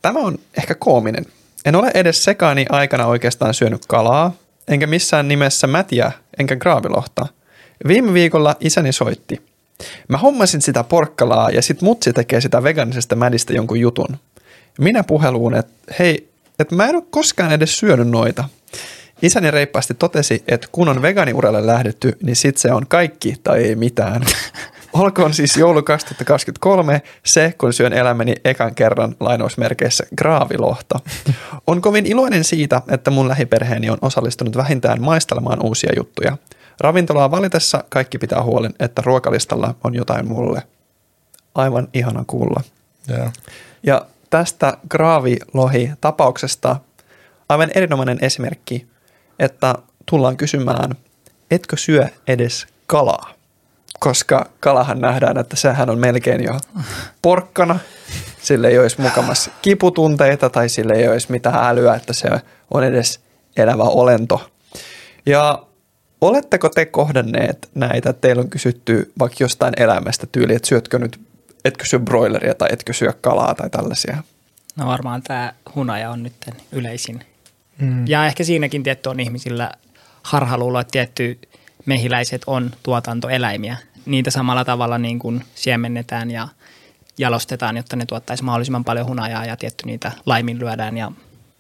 Tämä on ehkä koominen. En ole edes sekaani aikana oikeastaan syönyt kalaa, enkä missään nimessä mätiä, enkä graavilohta. Viime viikolla isäni soitti. Mä hommasin sitä porkkalaa ja sit mutsi tekee sitä veganisesta mädistä jonkun jutun. Minä puheluun, että hei, että mä en ole koskaan edes syönyt noita. Isäni reippaasti totesi, että kun on vegaaniuralle lähdetty, niin sit se on kaikki tai ei mitään. (laughs) Olkoon siis joulu 2023 se, kun syön elämäni ekan kerran lainausmerkeissä graavilohta. On kovin iloinen siitä, että mun lähiperheeni on osallistunut vähintään maistelemaan uusia juttuja. Ravintolaa valitessa kaikki pitää huolen, että ruokalistalla on jotain mulle. Aivan ihana kuulla. Yeah. Ja tästä graavilohi-tapauksesta aivan erinomainen esimerkki, että tullaan kysymään, etkö syö edes kalaa? Koska kalahan nähdään, että sehän on melkein jo porkkana. Sille ei olisi mukamassa kiputunteita tai sille ei olisi mitään älyä, että se on edes elävä olento. Ja oletteko te kohdanneet näitä, että teillä on kysytty vaikka jostain elämästä tyyli, että syötkö nyt, etkö syö broileria tai etkö syö kalaa tai tällaisia? No varmaan tämä hunaja on nyt yleisin Mm. Ja ehkä siinäkin tietty on ihmisillä harhaluulo, että tietty mehiläiset on tuotantoeläimiä. Niitä samalla tavalla niin kuin siemennetään ja jalostetaan, jotta ne tuottaisi mahdollisimman paljon hunajaa ja tietty niitä laiminlyödään ja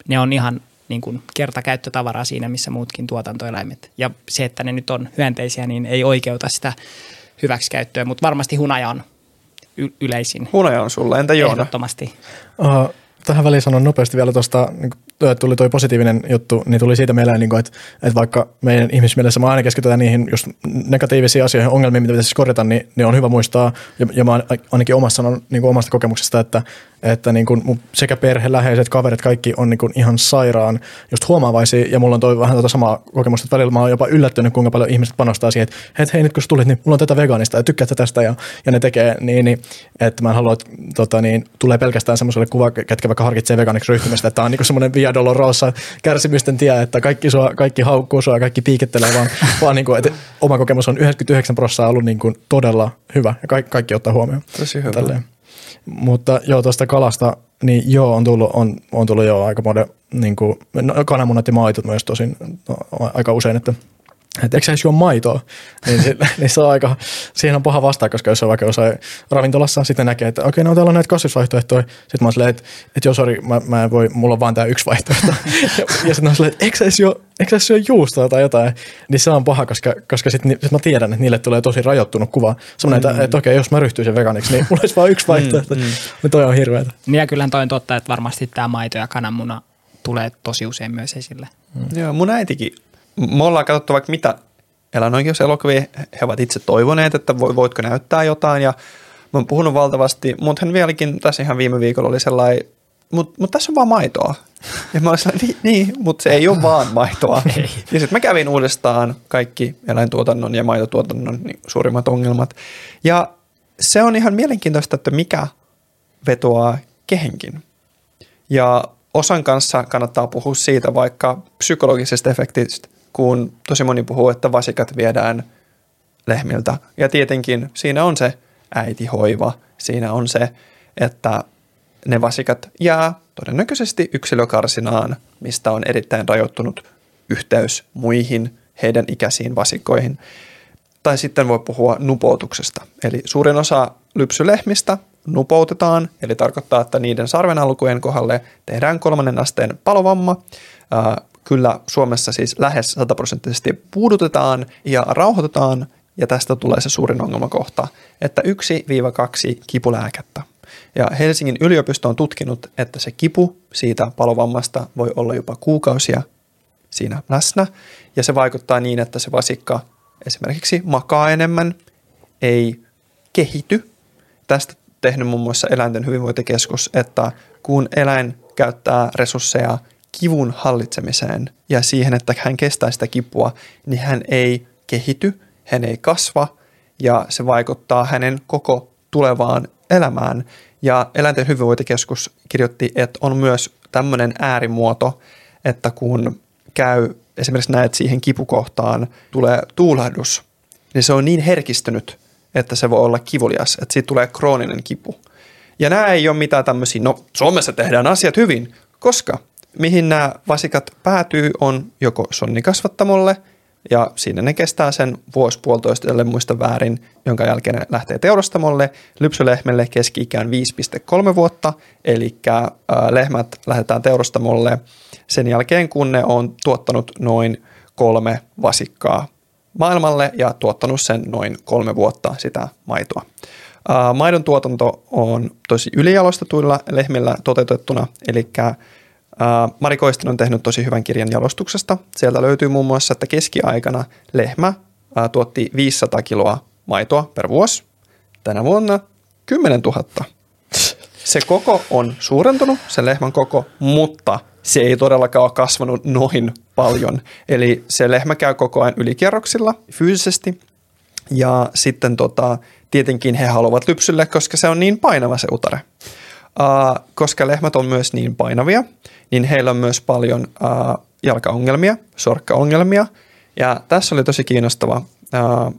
ne on ihan niin kuin kertakäyttötavaraa siinä, missä muutkin tuotantoeläimet. Ja se, että ne nyt on hyönteisiä, niin ei oikeuta sitä hyväksikäyttöä, mutta varmasti hunaja on y- yleisin. Hunaja on sulla, entä Joona? Ehdottomasti. Uh, tähän väliin sanon nopeasti vielä tuosta niin tuli tuo positiivinen juttu, niin tuli siitä mieleen, niin kuin, että, että vaikka meidän ihmismielessä me aina keskitytään niihin just negatiivisiin asioihin, ongelmiin, mitä pitäisi korjata, niin, niin on hyvä muistaa, ja, ja mä ainakin omassa sanon niin kuin omasta kokemuksesta, että, että niin kuin sekä perhe, läheiset, kaverit, kaikki on niin kuin ihan sairaan just huomaavaisia, ja mulla on toi vähän tuota samaa kokemusta, että välillä mä oon jopa yllättynyt, kuinka paljon ihmiset panostaa siihen, että, että hei nyt kun sä tulit, niin mulla on tätä vegaanista, ja tykkäätkö tästä, ja, ja ne tekee, niin, niin että mä en halua, että tota, niin, tulee pelkästään semmoiselle kuva, ketkä vaikka harkitsee vegaaniksi ryhtymistä, että tämä on niin semmoinen via dolorosa kärsimysten tie, että kaikki, sua, kaikki haukkuu sua ja kaikki piikettelee, vaan, vaan niin kuin, että oma kokemus on 99 prosenttia ollut niin kuin todella hyvä ja kaikki, kaikki ottaa huomioon. Tosi hyvä. Tälleen. Mutta joo, tuosta kalasta, niin joo, on tullut, on, on tullut joo aika monen, niin kuin, no, kananmunat ja maitot myös tosin no, aika usein, että että eikö sä juo maitoa, niin, se, (laughs) niin se on aika, siihen on paha vastaa, koska jos on vaikka jossain ravintolassa, sitten näkee, että okei, no täällä on näitä kasvisvaihtoehtoja. Sitten mä oon silleen, että, että joo, sori, mä, mä en voi, mulla on vaan tämä yksi vaihtoehto. (laughs) ja, ja sitten on silleen, että eikö sä syö, eikö sä syö juustoa tai jotain. Niin se on paha, koska, koska sitten sit mä tiedän, että niille tulee tosi rajoittunut kuva. Sellainen, mm. että, että okei, jos mä ryhtyisin veganiksi, niin mulla olisi vain yksi vaihtoehto. Mm, mm. Niin toi on hirveätä. Niin ja kyllähän toi on totta, että varmasti tämä maito ja kananmuna tulee tosi usein myös esille. Mm. Joo, mun äitikin me ollaan katsottu vaikka mitä eläinoikeuselokuvia, he ovat itse toivoneet, että voitko näyttää jotain ja mä oon puhunut valtavasti, mutta hän vieläkin tässä ihan viime viikolla oli sellainen, mutta mut tässä on vaan maitoa. Ja mä olin niin, niin mutta se ei ole vaan maitoa. (laughs) Ei. Ja sitten mä kävin uudestaan kaikki eläintuotannon ja maitotuotannon niin suurimmat ongelmat. Ja se on ihan mielenkiintoista, että mikä vetoaa kehenkin. Ja osan kanssa kannattaa puhua siitä vaikka psykologisesta efektistä, kun tosi moni puhuu, että vasikat viedään lehmiltä. Ja tietenkin siinä on se äitihoiva. Siinä on se, että ne vasikat jää todennäköisesti yksilökarsinaan, mistä on erittäin rajoittunut yhteys muihin heidän ikäisiin vasikoihin. Tai sitten voi puhua nupoutuksesta. Eli suurin osa lypsylehmistä nupoutetaan, eli tarkoittaa, että niiden sarvenalkujen kohdalle tehdään kolmannen asteen palovamma. Kyllä Suomessa siis lähes sataprosenttisesti puudutetaan ja rauhoitetaan, ja tästä tulee se suurin ongelmakohta, että 1-2 kipulääkettä. Ja Helsingin yliopisto on tutkinut, että se kipu siitä palovammasta voi olla jopa kuukausia siinä läsnä, ja se vaikuttaa niin, että se vasikka esimerkiksi makaa enemmän, ei kehity. Tästä tehnyt muun muassa eläinten hyvinvointikeskus, että kun eläin käyttää resursseja kivun hallitsemiseen ja siihen, että hän kestää sitä kipua, niin hän ei kehity, hän ei kasva ja se vaikuttaa hänen koko tulevaan elämään. Ja eläinten hyvinvointikeskus kirjoitti, että on myös tämmöinen äärimuoto, että kun käy, esimerkiksi näet siihen kipukohtaan, tulee tuulahdus, niin se on niin herkistynyt, että se voi olla kivulias, että siitä tulee krooninen kipu. Ja nämä ei ole mitään tämmöisiä, no Suomessa tehdään asiat hyvin, koska mihin nämä vasikat päätyy on joko sonnikasvattamolle, ja siinä ne kestää sen vuosi puolitoista, ellei muista väärin, jonka jälkeen ne lähtee teurastamolle. Lypsylehmelle keski-ikään 5,3 vuotta, eli lehmät lähdetään teurastamolle sen jälkeen, kun ne on tuottanut noin kolme vasikkaa maailmalle ja tuottanut sen noin kolme vuotta sitä maitoa. Maidon tuotanto on tosi ylijalostetuilla lehmillä toteutettuna, eli Mari Koistin on tehnyt tosi hyvän kirjan jalostuksesta. Sieltä löytyy muun muassa, että keskiaikana lehmä tuotti 500 kiloa maitoa per vuosi. Tänä vuonna 10 000. Se koko on suurentunut, se lehmän koko, mutta se ei todellakaan ole kasvanut noin paljon. Eli se lehmä käy koko ajan ylikierroksilla fyysisesti ja sitten tota, tietenkin he haluavat lypsylle, koska se on niin painava se utare. Koska lehmät on myös niin painavia, niin heillä on myös paljon uh, jalkaongelmia, sorkkaongelmia. Ja tässä oli tosi kiinnostava uh,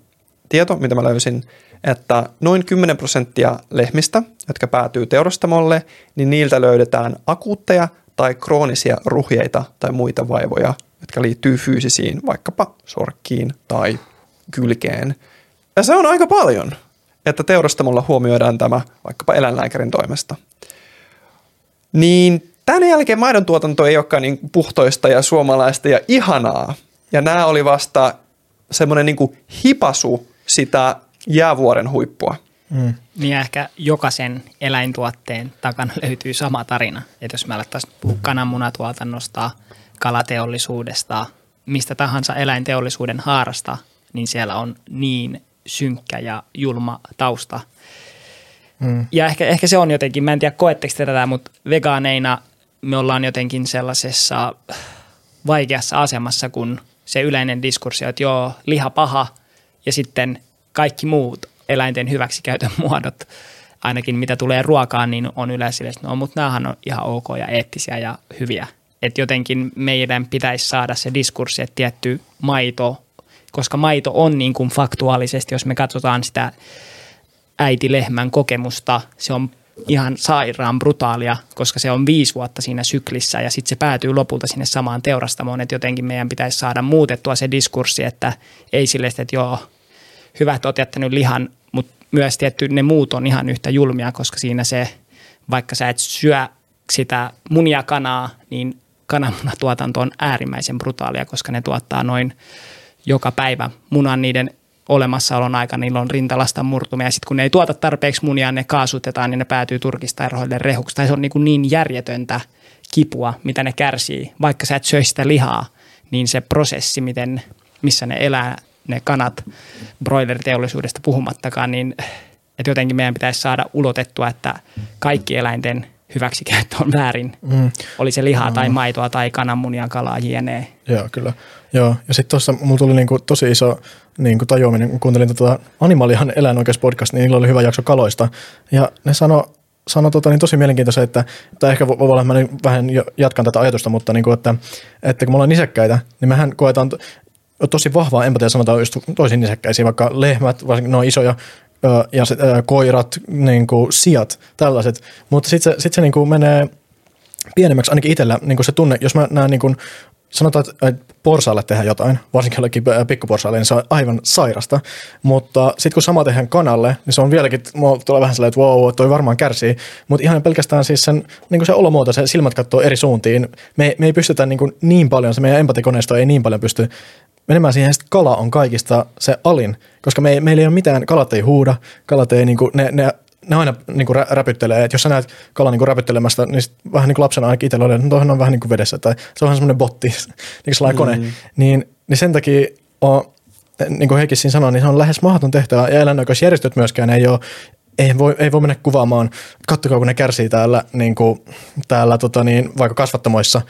tieto, mitä mä löysin, että noin 10 prosenttia lehmistä, jotka päätyy teurastamolle, niin niiltä löydetään akuutteja tai kroonisia ruhjeita tai muita vaivoja, jotka liittyy fyysisiin, vaikkapa sorkkiin tai kylkeen. Ja se on aika paljon, että teurastamolla huomioidaan tämä vaikkapa eläinlääkärin toimesta. Niin tämän jälkeen maidon tuotanto ei olekaan niin puhtoista ja suomalaista ja ihanaa. Ja nämä oli vasta semmoinen niin hipasu sitä jäävuoren huippua. Mm. Niin ehkä jokaisen eläintuotteen takana (laughs) löytyy sama tarina. Että jos me alettaisiin puhua kananmunatuotannosta, kalateollisuudesta, mistä tahansa eläinteollisuuden haarasta, niin siellä on niin synkkä ja julma tausta. Mm. Ja ehkä, ehkä se on jotenkin, mä en tiedä koetteko tätä, mutta vegaaneina me ollaan jotenkin sellaisessa vaikeassa asemassa, kun se yleinen diskurssi on, että joo, liha paha ja sitten kaikki muut eläinten hyväksikäytön (laughs) muodot, ainakin mitä tulee ruokaan, niin on yleensä että no, mutta näähän on ihan ok ja eettisiä ja hyviä. Että jotenkin meidän pitäisi saada se diskurssi, että tietty maito, koska maito on niin kuin faktuaalisesti, jos me katsotaan sitä äitilehmän kokemusta, se on ihan sairaan brutaalia, koska se on viisi vuotta siinä syklissä ja sitten se päätyy lopulta sinne samaan teurastamoon, että jotenkin meidän pitäisi saada muutettua se diskurssi, että ei sille, että joo, hyvä, että olet jättänyt lihan, mutta myös tietty ne muut on ihan yhtä julmia, koska siinä se, vaikka sä et syö sitä munia kanaa, niin kananmunatuotanto on äärimmäisen brutaalia, koska ne tuottaa noin joka päivä munan niiden olemassaolon aikana, niillä on rintalasta murtumia. Ja sitten kun ne ei tuota tarpeeksi munia, ne kaasutetaan, niin ne päätyy turkistarhoille rehuksi. Tai se on niin, kuin niin järjetöntä kipua, mitä ne kärsii. Vaikka sä et söisi sitä lihaa, niin se prosessi, miten, missä ne elää, ne kanat broileriteollisuudesta puhumattakaan, niin että jotenkin meidän pitäisi saada ulotettua, että kaikki eläinten hyväksikäyttö on väärin. Mm. Oli se lihaa mm. tai maitoa tai kananmunia, kalaa, jne. Joo, kyllä. Joo. Ja sitten tuossa mulla tuli niinku tosi iso niinku tajuaminen, kun kuuntelin tätä Animalian eläinoikeuspodcast, niin niillä oli hyvä jakso kaloista. Ja ne sano, sano tota, niin tosi mielenkiintoista, että, tai ehkä voi olla, että mä vähän jatkan tätä ajatusta, mutta niin kuin, että, että kun me ollaan nisäkkäitä, niin mehän koetaan tosi vahvaa empatia sanotaan just toisiin nisäkkäisiin, vaikka lehmät, varsinkin ne on isoja, ja sit, ö, koirat, niin kuin, sijat, tällaiset. Mutta sitten se, sit se niin kuin menee pienemmäksi ainakin itsellä niin kuin se tunne, jos mä näen niin kuin, sanotaan, että porsaalle tehdään jotain, varsinkin jollekin pikkuporsaalle, niin se on aivan sairasta. Mutta sitten kun sama tehdään kanalle, niin se on vieläkin, mulla tulee vähän sellainen, että wow, toi varmaan kärsii. Mutta ihan pelkästään siis sen, niin kuin se olomuoto, se silmät katsoo eri suuntiin. Me, me ei pystytä niin, kuin niin paljon, se meidän empatikoneisto ei niin paljon pysty menemään siihen, että kala on kaikista se alin, koska me ei, meillä ei ole mitään, kalat ei huuda, kalat ei, niin kuin, ne, ne ne aina niin kuin rä, räpyttelee, että jos sä näet kalan niin kuin räpyttelemästä, niin sit vähän niin kuin lapsena ainakin itsellä oli, että no, on vähän niin kuin vedessä, tai se on vähän semmoinen botti, (laughs) niin sellainen kone, mm. niin, niin sen takia on, niin kuin Heikki siinä sanoi, niin se on lähes mahdoton tehtävä, ja eläinoikeusjärjestöt myöskään ei ole ei voi, ei voi mennä kuvaamaan, kattokaa kun ne kärsii täällä, niin kuin, täällä tota niin, vaikka kasvattamoissa,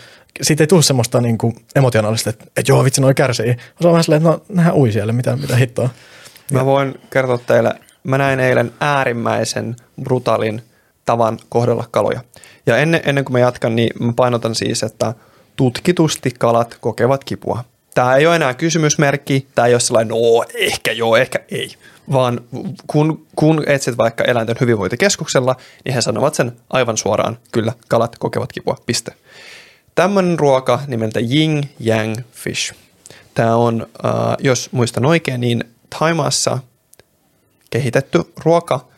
siitä ei tule semmoista niin kuin, emotionaalista, että, että joo vitsi noi kärsii. Se on vähän silleen, että no nehän ui siellä, mitä, mitä hittoa. Mä voin kertoa teille mä näin eilen äärimmäisen brutalin tavan kohdella kaloja. Ja ennen, ennen kuin mä jatkan, niin mä painotan siis, että tutkitusti kalat kokevat kipua. Tämä ei ole enää kysymysmerkki, tämä ei ole sellainen, no ehkä joo, ehkä ei. Vaan kun, kun etsit vaikka eläinten hyvinvointikeskuksella, niin he sanovat sen aivan suoraan, kyllä, kalat kokevat kipua, piste. Tämmöinen ruoka nimeltä Ying Yang Fish. Tämä on, äh, jos muistan oikein, niin Taimaassa – kehitetty ruoka,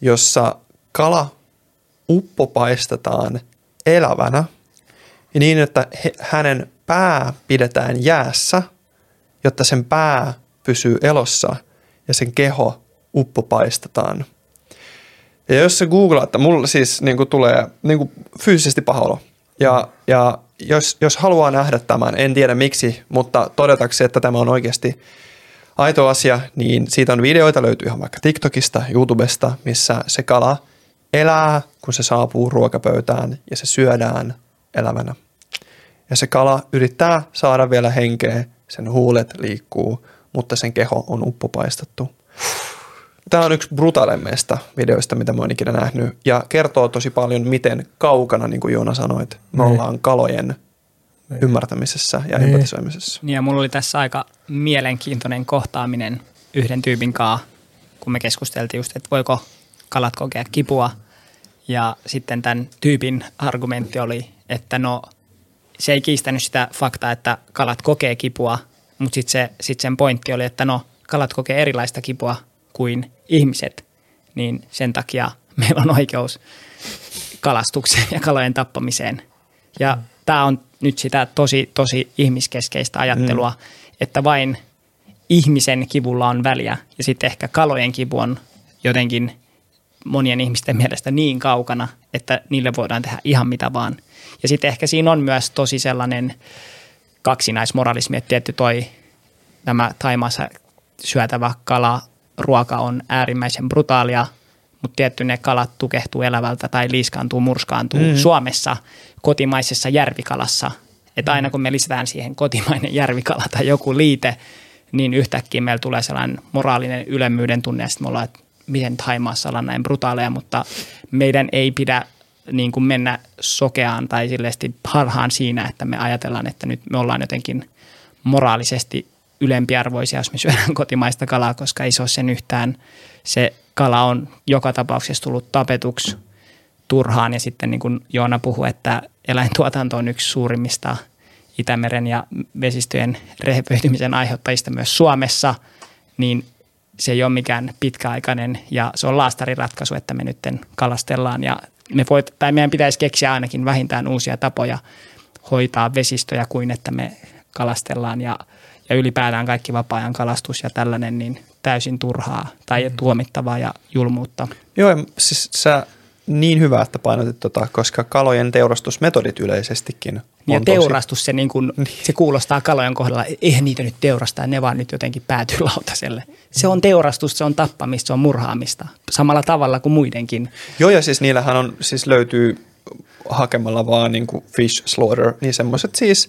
jossa kala uppopaistetaan elävänä niin, että he, hänen pää pidetään jäässä, jotta sen pää pysyy elossa ja sen keho uppopaistetaan. Ja jos se googlaat, että mulla siis niin kuin tulee niin kuin fyysisesti paha olo. Ja, ja jos, jos haluaa nähdä tämän, en tiedä miksi, mutta todetaksi, että tämä on oikeasti aito asia, niin siitä on videoita, löytyy ihan vaikka TikTokista, YouTubesta, missä se kala elää, kun se saapuu ruokapöytään ja se syödään elävänä. Ja se kala yrittää saada vielä henkeä, sen huulet liikkuu, mutta sen keho on uppopaistettu. Tämä on yksi brutaaleimmista videoista, mitä mä oon ikinä nähnyt, ja kertoo tosi paljon, miten kaukana, niin kuin Joona sanoit, me niin. ollaan kalojen niin. ymmärtämisessä ja niin. empatisoimisessa. Niin ja mulla oli tässä aika mielenkiintoinen kohtaaminen yhden tyypin kanssa, kun me keskusteltiin just, että voiko kalat kokea kipua. Ja sitten tämän tyypin argumentti oli, että no se ei kiistänyt sitä faktaa, että kalat kokee kipua, mutta sitten se, sit sen pointti oli, että no kalat kokee erilaista kipua kuin ihmiset, niin sen takia (laughs) meillä on oikeus kalastukseen ja kalojen tappamiseen. Ja mm. tämä on nyt sitä tosi, tosi ihmiskeskeistä ajattelua, mm. että vain ihmisen kivulla on väliä ja sitten ehkä kalojen kivu on jotenkin monien ihmisten mielestä niin kaukana, että niille voidaan tehdä ihan mitä vaan. Ja sitten ehkä siinä on myös tosi sellainen kaksinaismoralismi, että tietty toi tämä Taimaassa syötävä kala, ruoka on äärimmäisen brutaalia, mutta tietty ne kalat tukehtuu elävältä tai liiskaantuu, murskaantuu. Mm. Suomessa kotimaisessa järvikalassa. Että aina kun me lisätään siihen kotimainen järvikala tai joku liite, niin yhtäkkiä meillä tulee sellainen moraalinen ylemmyyden tunne, ja sitten me ollaan, että miten Taimaassa ollaan näin brutaaleja, mutta meidän ei pidä niin kuin mennä sokeaan tai silleesti harhaan siinä, että me ajatellaan, että nyt me ollaan jotenkin moraalisesti ylempiarvoisia, jos me syödään kotimaista kalaa, koska ei se ole sen yhtään. Se kala on joka tapauksessa tullut tapetuksi turhaan ja sitten niin kuin Joona puhui, että eläintuotanto on yksi suurimmista Itämeren ja vesistöjen rehevöitymisen aiheuttajista myös Suomessa, niin se ei ole mikään pitkäaikainen ja se on laastariratkaisu, että me nyt kalastellaan ja me voit, tai meidän pitäisi keksiä ainakin vähintään uusia tapoja hoitaa vesistöjä kuin että me kalastellaan ja, ja ylipäätään kaikki vapaa-ajan kalastus ja tällainen niin täysin turhaa tai mm. tuomittavaa ja julmuutta. Joo, siis sä niin hyvä, että painotit tota, koska kalojen teurastusmetodit yleisestikin on Ja teurastus, tosi... se, niin kun, niin. se kuulostaa kalojen kohdalla, eihän niitä nyt teurastaa, ne vaan nyt jotenkin päätyy (laughs) lautaselle. Se on teurastus, se on tappamista, se on murhaamista, samalla tavalla kuin muidenkin. Joo, ja siis niillähän on, siis löytyy hakemalla vaan niin kuin fish slaughter, niin semmoiset siis,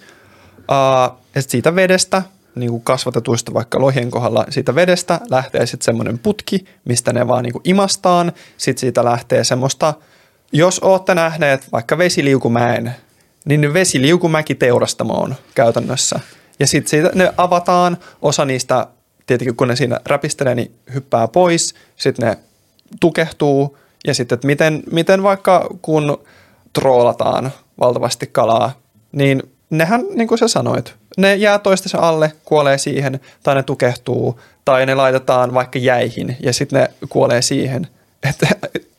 uh, että siitä vedestä – niin kuin kasvatetuista vaikka lohien kohdalla siitä vedestä lähtee sitten semmoinen putki, mistä ne vaan niin kuin imastaan. Sitten siitä lähtee semmoista, jos olette nähneet vaikka vesiliukumäen, niin vesiliukumäki teurastamoon käytännössä. Ja sitten siitä ne avataan, osa niistä tietenkin kun ne siinä räpistelee, niin hyppää pois, sitten ne tukehtuu ja sitten, että miten, miten vaikka kun troolataan valtavasti kalaa, niin nehän, niin kuin sä sanoit, ne jää toistensa alle, kuolee siihen, tai ne tukehtuu, tai ne laitetaan vaikka jäihin, ja sitten ne kuolee siihen. (laughs) Että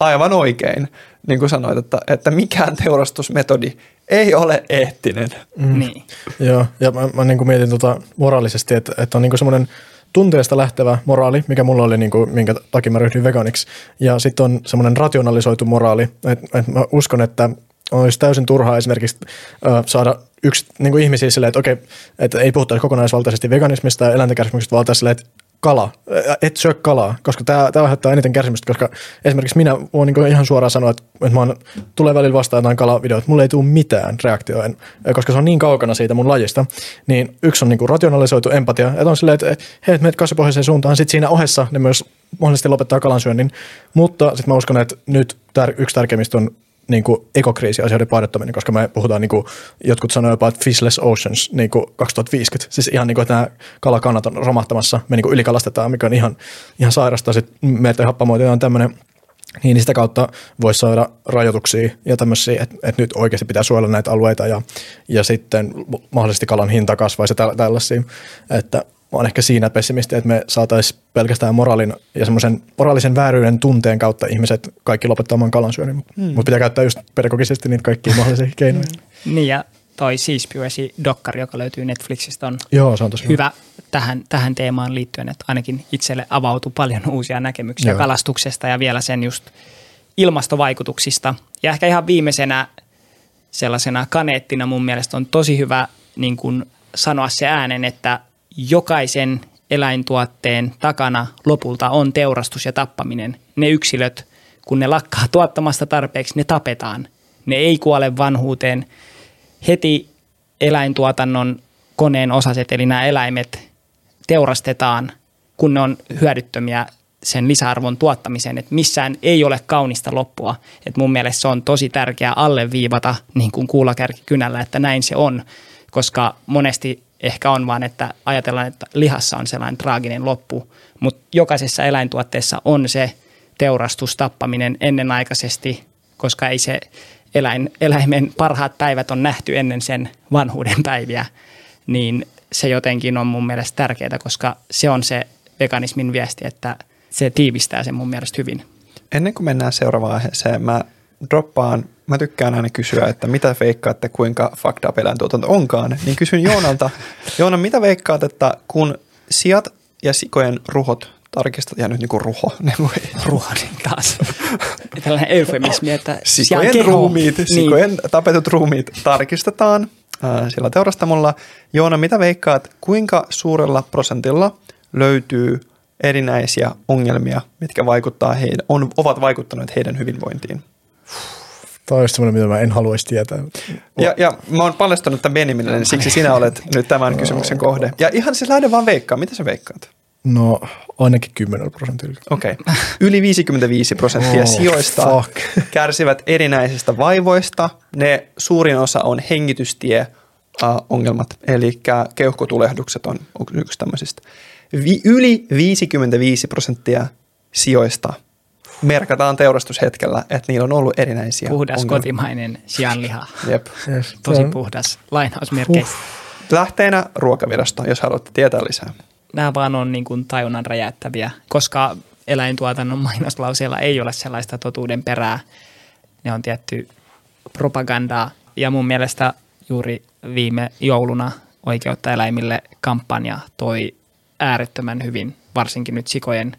aivan oikein, niin kuin sanoit, että, että mikään teurastusmetodi ei ole eettinen. Mm. Niin. Joo, ja mä, mä niin kuin mietin tota moraalisesti, että, että on niin semmoinen tunteesta lähtevä moraali, mikä mulla oli, niin kuin, minkä takia mä ryhdyin veganiksi. Ja sitten on semmoinen rationalisoitu moraali, että, että mä uskon, että olisi täysin turhaa esimerkiksi äh, saada yksi niin kuin ihmisiä silleen, että okei, että ei puhuta kokonaisvaltaisesti veganismista ja eläinten kärsimyksestä, vaan silleen, että kala, et syö kalaa, koska tämä, tämä aiheuttaa eniten kärsimystä, koska esimerkiksi minä voin niin ihan suoraan sanoa, että, että mä oon, tulee välillä vastaan jotain kalavideoita, mulle ei tule mitään reaktioa, koska se on niin kaukana siitä mun lajista, niin yksi on niin kuin rationalisoitu empatia, että on silleen, että hei, menet kasvipohjaiseen suuntaan, sitten siinä ohessa ne myös mahdollisesti lopettaa kalansyönnin, mutta sitten mä uskon, että nyt tär, yksi tärkeimmistä on niin kuin ekokriisiasioiden painottaminen, koska me puhutaan, niin kuin, jotkut sanoivat jopa, että fishless oceans niin kuin 2050. Siis ihan niin kuin, että nämä kalakannat on romahtamassa, me niin kuin ylikalastetaan, mikä on ihan, ihan sairasta. Sitten meitä happamoita on tämmöinen niin sitä kautta voisi saada rajoituksia ja tämmöisiä, että, että nyt oikeasti pitää suojella näitä alueita ja, ja sitten mahdollisesti kalan hinta kasvaisi ja tällaisia. Että mä oon ehkä siinä pessimisti, että me saataisiin pelkästään moraalin ja semmoisen moraalisen vääryyden tunteen kautta ihmiset kaikki lopettamaan kalansyönnin, mutta hmm. mut pitää käyttää just pedagogisesti niitä kaikkia mahdollisia (laughs) keinoja. Niin ja toi Seaspiracy-dokkari, joka löytyy Netflixistä, on, Joo, se on tosi hyvä tähän, tähän teemaan liittyen, että ainakin itselle avautui paljon (laughs) uusia näkemyksiä Joo. kalastuksesta ja vielä sen just ilmastovaikutuksista. Ja ehkä ihan viimeisenä sellaisena kaneettina mun mielestä on tosi hyvä niin kuin sanoa se äänen, että jokaisen eläintuotteen takana lopulta on teurastus ja tappaminen. Ne yksilöt, kun ne lakkaa tuottamasta tarpeeksi, ne tapetaan. Ne ei kuole vanhuuteen. Heti eläintuotannon koneen osaset, eli nämä eläimet, teurastetaan, kun ne on hyödyttömiä sen lisäarvon tuottamiseen, että missään ei ole kaunista loppua. Et mun mielestä se on tosi tärkeää alleviivata niin kuin kuulakärki kynällä, että näin se on, koska monesti ehkä on vaan, että ajatellaan, että lihassa on sellainen traaginen loppu, mutta jokaisessa eläintuotteessa on se teurastus, tappaminen ennenaikaisesti, koska ei se eläin, eläimen parhaat päivät on nähty ennen sen vanhuuden päiviä, niin se jotenkin on mun mielestä tärkeää, koska se on se veganismin viesti, että se tiivistää sen mun mielestä hyvin. Ennen kuin mennään seuraavaan aiheeseen, mä droppaan, mä tykkään aina kysyä, että mitä veikkaatte, kuinka fucked up eläintuotanto onkaan, niin kysyn Joonalta, Joona, mitä veikkaat, että kun sijat ja sikojen ruhot tarkistat, ja nyt niinku ruho. Niinku, ruho niin taas. Tällainen eufemismi, että sikojen keho. ruumiit, niin. sikojen tapetut ruumiit tarkistetaan äh, sillä teurastamolla. Joona, mitä veikkaat, kuinka suurella prosentilla löytyy erinäisiä ongelmia, mitkä vaikuttaa heidän, on, ovat vaikuttaneet heidän hyvinvointiin? Tämä on semmoinen, mitä mä en haluaisi tietää. Ja, ja mä oon paljastanut tämän Benjaminille, niin siksi sinä olet nyt tämän kysymyksen kohde. Ja ihan siis lähde vaan veikkaa. Mitä sä veikkaat? No ainakin 10 prosentilla. Okei. Okay. Yli 55 prosenttia oh, sijoista fuck. kärsivät erinäisistä vaivoista. Ne suurin osa on hengitystie ongelmat, eli keuhkotulehdukset on yksi tämmöisistä. Vi- yli 55 prosenttia sijoista – merkataan teurastushetkellä, että niillä on ollut erinäisiä Puhdas ongelmia. kotimainen sianliha. Jep. Yes, Tosi puhdas lainausmerkeissä. Lähteenä ruokavirasto, jos haluatte tietää lisää. Nämä vaan on niin kuin tajunnan räjäyttäviä, koska eläintuotannon mainoslauseella ei ole sellaista totuuden perää. Ne on tietty propagandaa ja mun mielestä juuri viime jouluna Oikeutta eläimille kampanja toi äärettömän hyvin, varsinkin nyt sikojen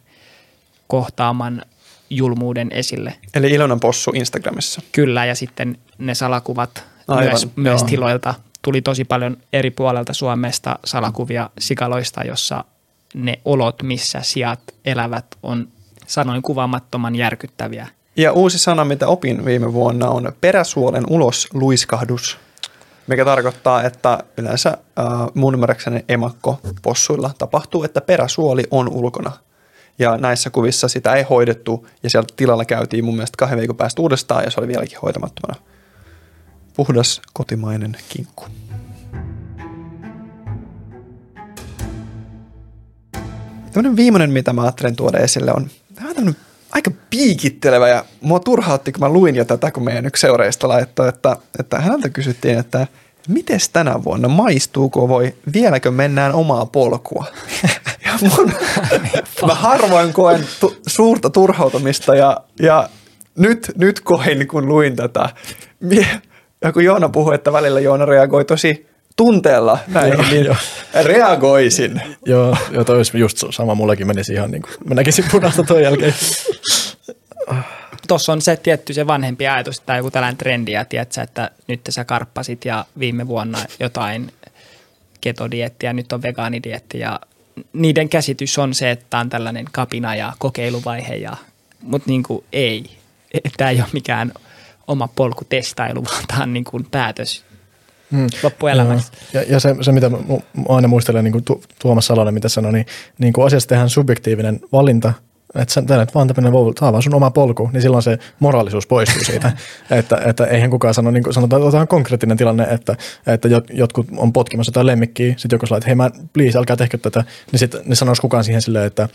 kohtaaman julmuuden esille. Eli Ilonan possu Instagramissa. Kyllä, ja sitten ne salakuvat Aivan, myös, myös tiloilta. Tuli tosi paljon eri puolelta Suomesta salakuvia sikaloista, jossa ne olot, missä sijat elävät, on sanoin kuvaamattoman järkyttäviä. Ja uusi sana, mitä opin viime vuonna, on peräsuolen ulos luiskahdus, mikä tarkoittaa, että yleensä äh, mun ymmärräkseni emakko possuilla tapahtuu, että peräsuoli on ulkona – ja näissä kuvissa sitä ei hoidettu ja sieltä tilalla käytiin mun mielestä kahden viikon päästä uudestaan ja se oli vieläkin hoitamattomana. Puhdas kotimainen kinkku. tämmöinen viimeinen, mitä mä ajattelen tuoda esille, on vähän aika piikittelevä ja mua turhautti, kun mä luin jo tätä, kun meidän yksi seuraajista laittoi, että, että häneltä kysyttiin, että miten tänä vuonna, maistuuko voi, vieläkö mennään omaa polkua? (laughs) Ja mun, mä harvoin koen tu, suurta turhautumista ja, ja nyt, nyt koin, kun luin tätä. Ja kun Joona puhui, että välillä Joona reagoi tosi tunteella näihin, joo, niin jo. reagoisin. Joo, joo toi olisi just sama, mullekin menisi ihan niin kuin, mä näkisin punaista toi jälkeen. Tuossa on se tietty se vanhempi ajatus, tai joku tällainen trendi, ja tiedätkö, että nyt sä karppasit ja viime vuonna jotain ketodiettiä, nyt on vegaanidietti ja niiden käsitys on se, että on tällainen kapina ja kokeiluvaihe, ja, mutta niin kuin ei. Tämä ei ole mikään oma polkutestailu, vaan tämä on niin kuin päätös hmm. loppuelämässä. Ja, ja se, se, mitä mä aina muistelen, niin kuin Tuomas Salonen, mitä sanoi, niin, niin kuin asiasta tehdään subjektiivinen valinta, että sä teet vaan tämmöinen, tämä on vaan sun oma polku, niin silloin se moraalisuus poistuu siitä. (laughs) että, että eihän kukaan sano, niin kuin sanotaan, otetaan konkreettinen tilanne, että, että jotkut on potkimassa jotain lemmikkiä, sitten joku sanoo, että hei mä, please, älkää tehkö tätä, niin sitten ne sanoisi kukaan siihen silleen, että,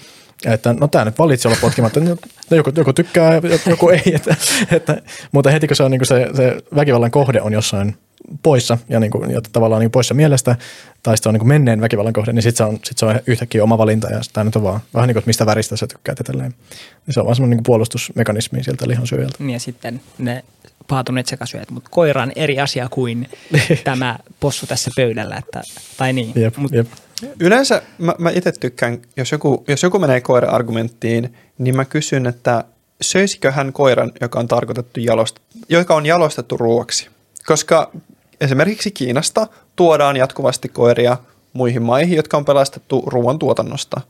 että no tämä nyt valitsi olla potkimatta, no, joku, joku tykkää ja joku ei, että, että, mutta heti kun se, on niin kuin se, se väkivallan kohde on jossain poissa ja, niin kuin, ja tavallaan niin poissa mielestä, tai sitten on niin menneen väkivallan kohde, niin sitten se, on, sit se on yhtäkkiä oma valinta ja tämä nyt on vaan vähän niin kuin, että mistä väristä sä tykkäät. Niin se on vaan semmoinen niin puolustusmekanismi sieltä lihonsyöjältä. Niin ja sitten ne paatuneet sekasyöjät, mutta koira on eri asia kuin (laughs) tämä possu tässä pöydällä, että, tai niin. Jep, Mut, jep. Yleensä mä, mä itse tykkään, jos joku, jos joku menee koira-argumenttiin, niin mä kysyn, että söisikö hän koiran, joka on tarkoitettu jalost, joka on jalostettu ruoaksi. Koska esimerkiksi Kiinasta tuodaan jatkuvasti koiria muihin maihin, jotka on pelastettu ruoan tuotannosta.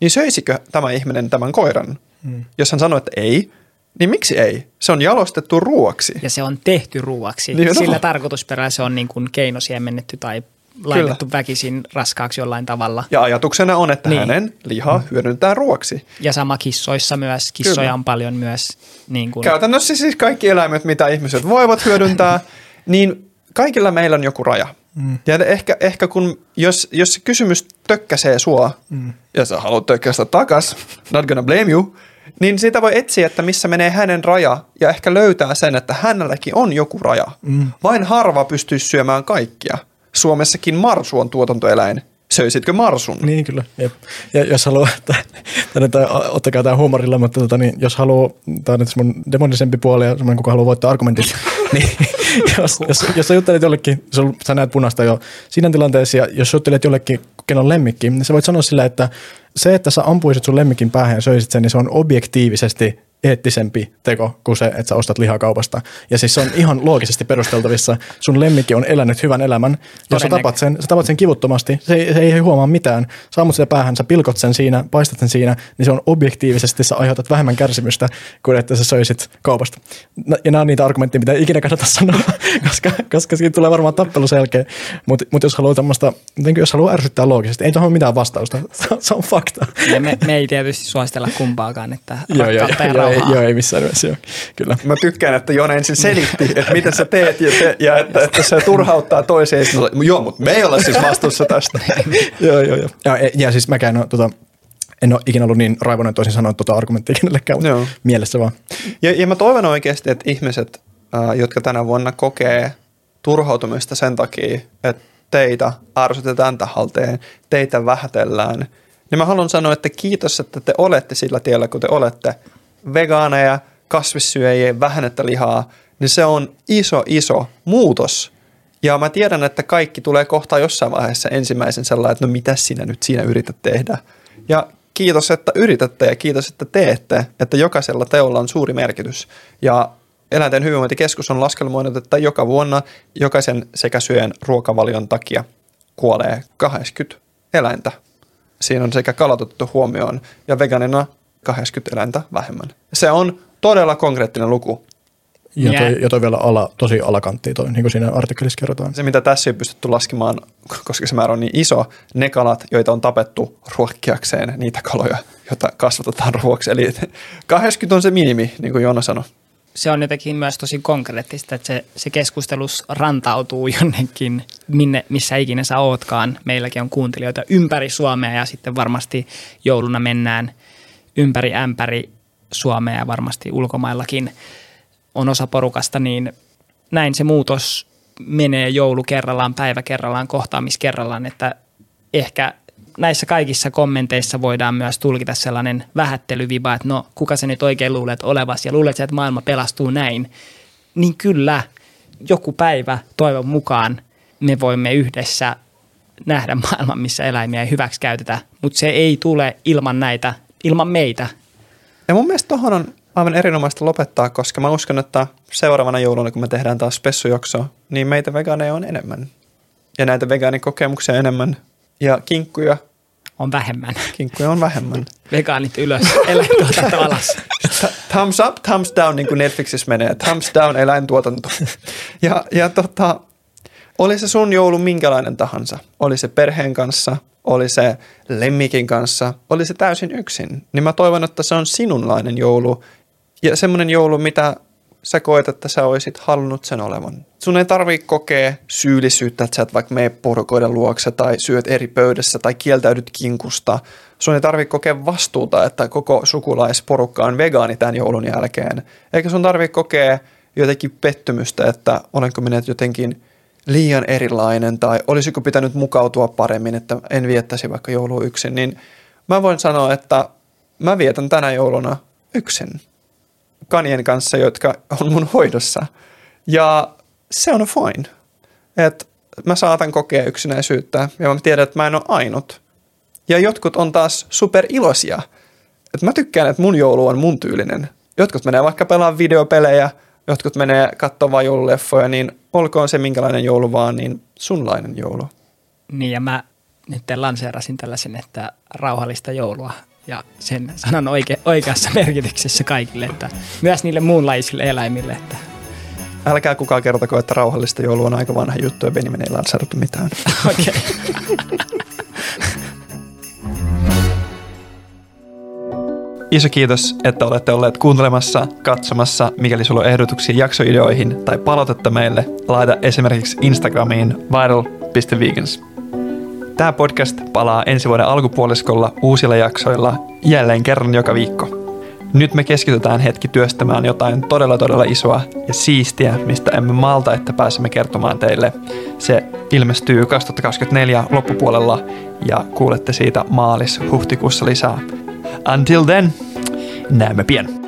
Niin söisikö tämä ihminen tämän koiran? Hmm. Jos hän sanoo, että ei, niin miksi ei? Se on jalostettu ruoaksi. Ja se on tehty ruoaksi. Niin, Sillä no. tarkoitusperällä se on niin kuin keinosiemennetty tai laitettu Kyllä. väkisin raskaaksi jollain tavalla. Ja ajatuksena on, että niin. hänen liha hyödyntää ruoksi. Ja sama kissoissa myös. Kissoja Kyllä. on paljon myös. Niin kuin... Käytännössä siis kaikki eläimet, mitä ihmiset voivat hyödyntää, niin kaikilla meillä on joku raja. Mm. Ja ehkä, ehkä kun, jos, jos se kysymys tökkäsee sua, mm. ja sä haluat tökkästä takas, not gonna blame you, niin siitä voi etsiä, että missä menee hänen raja, ja ehkä löytää sen, että hänelläkin on joku raja. Mm. Vain harva pystyy syömään kaikkia. Suomessakin marsu on tuotantoeläin. Söisitkö marsun? Niin kyllä. Jep. Ja jos haluaa, että, että ottakaa tämä huumorilla, mutta tota, niin, jos haluaa, tämä on nyt mun demonisempi puoli ja semmoinen, kuka haluaa voittaa argumentit, (laughs) niin jos, jos, jos sä juttelet jollekin, sä näet punaista jo siinä tilanteessa ja jos juttelet jollekin, ken on lemmikki, niin sä voit sanoa sillä, että se, että sä ampuisit sun lemmikin päähän ja söisit sen, niin se on objektiivisesti eettisempi teko kuin se, että sä ostat lihakaupasta. Ja siis se on ihan loogisesti perusteltavissa. Sun lemmikki on elänyt hyvän elämän. Jos sä tapat sen, sä tapat sen kivuttomasti, se ei, se ei huomaa mitään. Sä ammut sitä päähän, sä pilkot sen siinä, paistat sen siinä, niin se on objektiivisesti, sä aiheutat vähemmän kärsimystä kuin että sä söisit kaupasta. Ja nämä on niitä argumentteja, mitä ei ikinä kannata sanoa, (laughs) koska, koska siinä tulee varmaan tappelu selkeä. Mutta mut jos haluaa tämmöistä, jos haluaa ärsyttää loogisesti, ei tuohon mitään vastausta. (laughs) Se on fakta. Ja me, me ei tietysti suositella kumpaakaan, että joo, joo, joo, ei, joo, ei missään nimessä, joo. Kyllä. Mä tykkään, että Jone ensin selitti, että mitä sä teet ja, te, ja että, että se turhauttaa toiseen. Joo, mutta me ei olla siis vastuussa tästä. (laughs) joo, joo, joo. Ja, ja siis mäkään ole, tota, en ole ikinä ollut niin raivoinen toisin sanoa tuota argumenttia kenellekään, mutta joo. mielessä vaan. Ja, ja mä toivon oikeasti, että ihmiset, äh, jotka tänä vuonna kokee turhautumista sen takia, että teitä ärsytetään tahalteen, teitä vähätellään, niin mä haluan sanoa, että kiitos, että te olette sillä tiellä, kun te olette – vegaaneja, kasvissyöjiä, vähennettä lihaa, niin se on iso, iso muutos. Ja mä tiedän, että kaikki tulee kohta jossain vaiheessa ensimmäisen sellainen, että no mitä sinä nyt siinä yrität tehdä. Ja kiitos, että yritätte ja kiitos, että teette, että jokaisella teolla on suuri merkitys. Ja Eläinten hyvinvointikeskus on laskelmoinut, että joka vuonna jokaisen sekä syön ruokavalion takia kuolee 80 eläintä. Siinä on sekä kalatettu huomioon ja veganina 80 eläintä vähemmän. Se on todella konkreettinen luku. Ja toi, ja toi vielä ala, tosi alakanttia toi, niin kuin siinä artikkelissa kerrotaan. Se, mitä tässä ei pystytty laskemaan, (laughs) koska se määrä on niin iso, ne kalat, joita on tapettu ruokkiakseen niitä kaloja, joita kasvatetaan ruoksi. Eli (laughs) 80 on se minimi, niin kuin Joona sanoi. se on jotenkin myös tosi konkreettista, että se, se keskustelus rantautuu (laughs) jonnekin, minne, missä ikinä sä ootkaan. Meilläkin on kuuntelijoita ympäri Suomea ja sitten varmasti jouluna mennään ympäri ämpäri Suomea ja varmasti ulkomaillakin on osa porukasta, niin näin se muutos menee joulu kerrallaan, päivä kerrallaan, kohtaamis kerrallaan, että ehkä näissä kaikissa kommenteissa voidaan myös tulkita sellainen vähättelyviba, että no kuka se nyt oikein luulet olevas ja luulet, että maailma pelastuu näin. Niin kyllä, joku päivä toivon mukaan me voimme yhdessä nähdä maailman, missä eläimiä ei hyväksi käytetä, mutta se ei tule ilman näitä, ilman meitä. Ja mun mielestä tohon on aivan erinomaista lopettaa, koska mä uskon, että seuraavana jouluna, kun me tehdään taas spessujakso, niin meitä vegaaneja on enemmän. Ja näitä vegaanikokemuksia enemmän. Ja kinkkuja. On vähemmän. Kinkkuja on vähemmän. (laughs) Vegaanit ylös, eläintuotanto alas. (laughs) thumbs up, thumbs down, niin kuin Netflixissä menee. Thumbs down, eläintuotanto. (laughs) Ja, ja tota, oli se sun joulu minkälainen tahansa. Oli se perheen kanssa, oli se lemmikin kanssa, oli se täysin yksin. Niin mä toivon, että se on sinunlainen joulu ja semmoinen joulu, mitä sä koet, että sä olisit halunnut sen olevan. Sun ei tarvii kokea syyllisyyttä, että sä et vaikka mene porukoiden luokse tai syöt eri pöydässä tai kieltäydyt kinkusta. Sun ei tarvii kokea vastuuta, että koko sukulaisporukka on vegaani tämän joulun jälkeen. Eikä sun tarvii kokea jotenkin pettymystä, että olenko minä jotenkin liian erilainen tai olisiko pitänyt mukautua paremmin, että en viettäisi vaikka joulua yksin. Niin mä voin sanoa, että mä vietän tänä jouluna yksin kanien kanssa, jotka on mun hoidossa. Ja se on fine. Että mä saatan kokea yksinäisyyttä ja mä tiedän, että mä en ole ainut. Ja jotkut on taas super iloisia. Että mä tykkään, että mun joulu on mun tyylinen. Jotkut menee vaikka pelaamaan videopelejä, jotkut menee katsomaan joululeffoja, niin olkoon se minkälainen joulu vaan, niin sunlainen joulu. Niin ja mä nyt lanseerasin tällaisen, että rauhallista joulua ja sen sanan oike, oikeassa merkityksessä kaikille, että myös niille muunlaisille eläimille. Että. Älkää kukaan kertoko, että rauhallista joulua on aika vanha juttu ja Benjamin ei lanseerattu mitään. (laughs) Okei. (laughs) Iso kiitos, että olette olleet kuuntelemassa, katsomassa. Mikäli sulla on ehdotuksia jaksoideoihin tai palautetta meille, laita esimerkiksi Instagramiin viral.vegans. Tämä podcast palaa ensi vuoden alkupuoliskolla uusilla jaksoilla jälleen kerran joka viikko. Nyt me keskitytään hetki työstämään jotain todella todella isoa ja siistiä, mistä emme malta, että pääsemme kertomaan teille. Se ilmestyy 2024 loppupuolella ja kuulette siitä maalis-huhtikuussa lisää. Until then, näemme pian.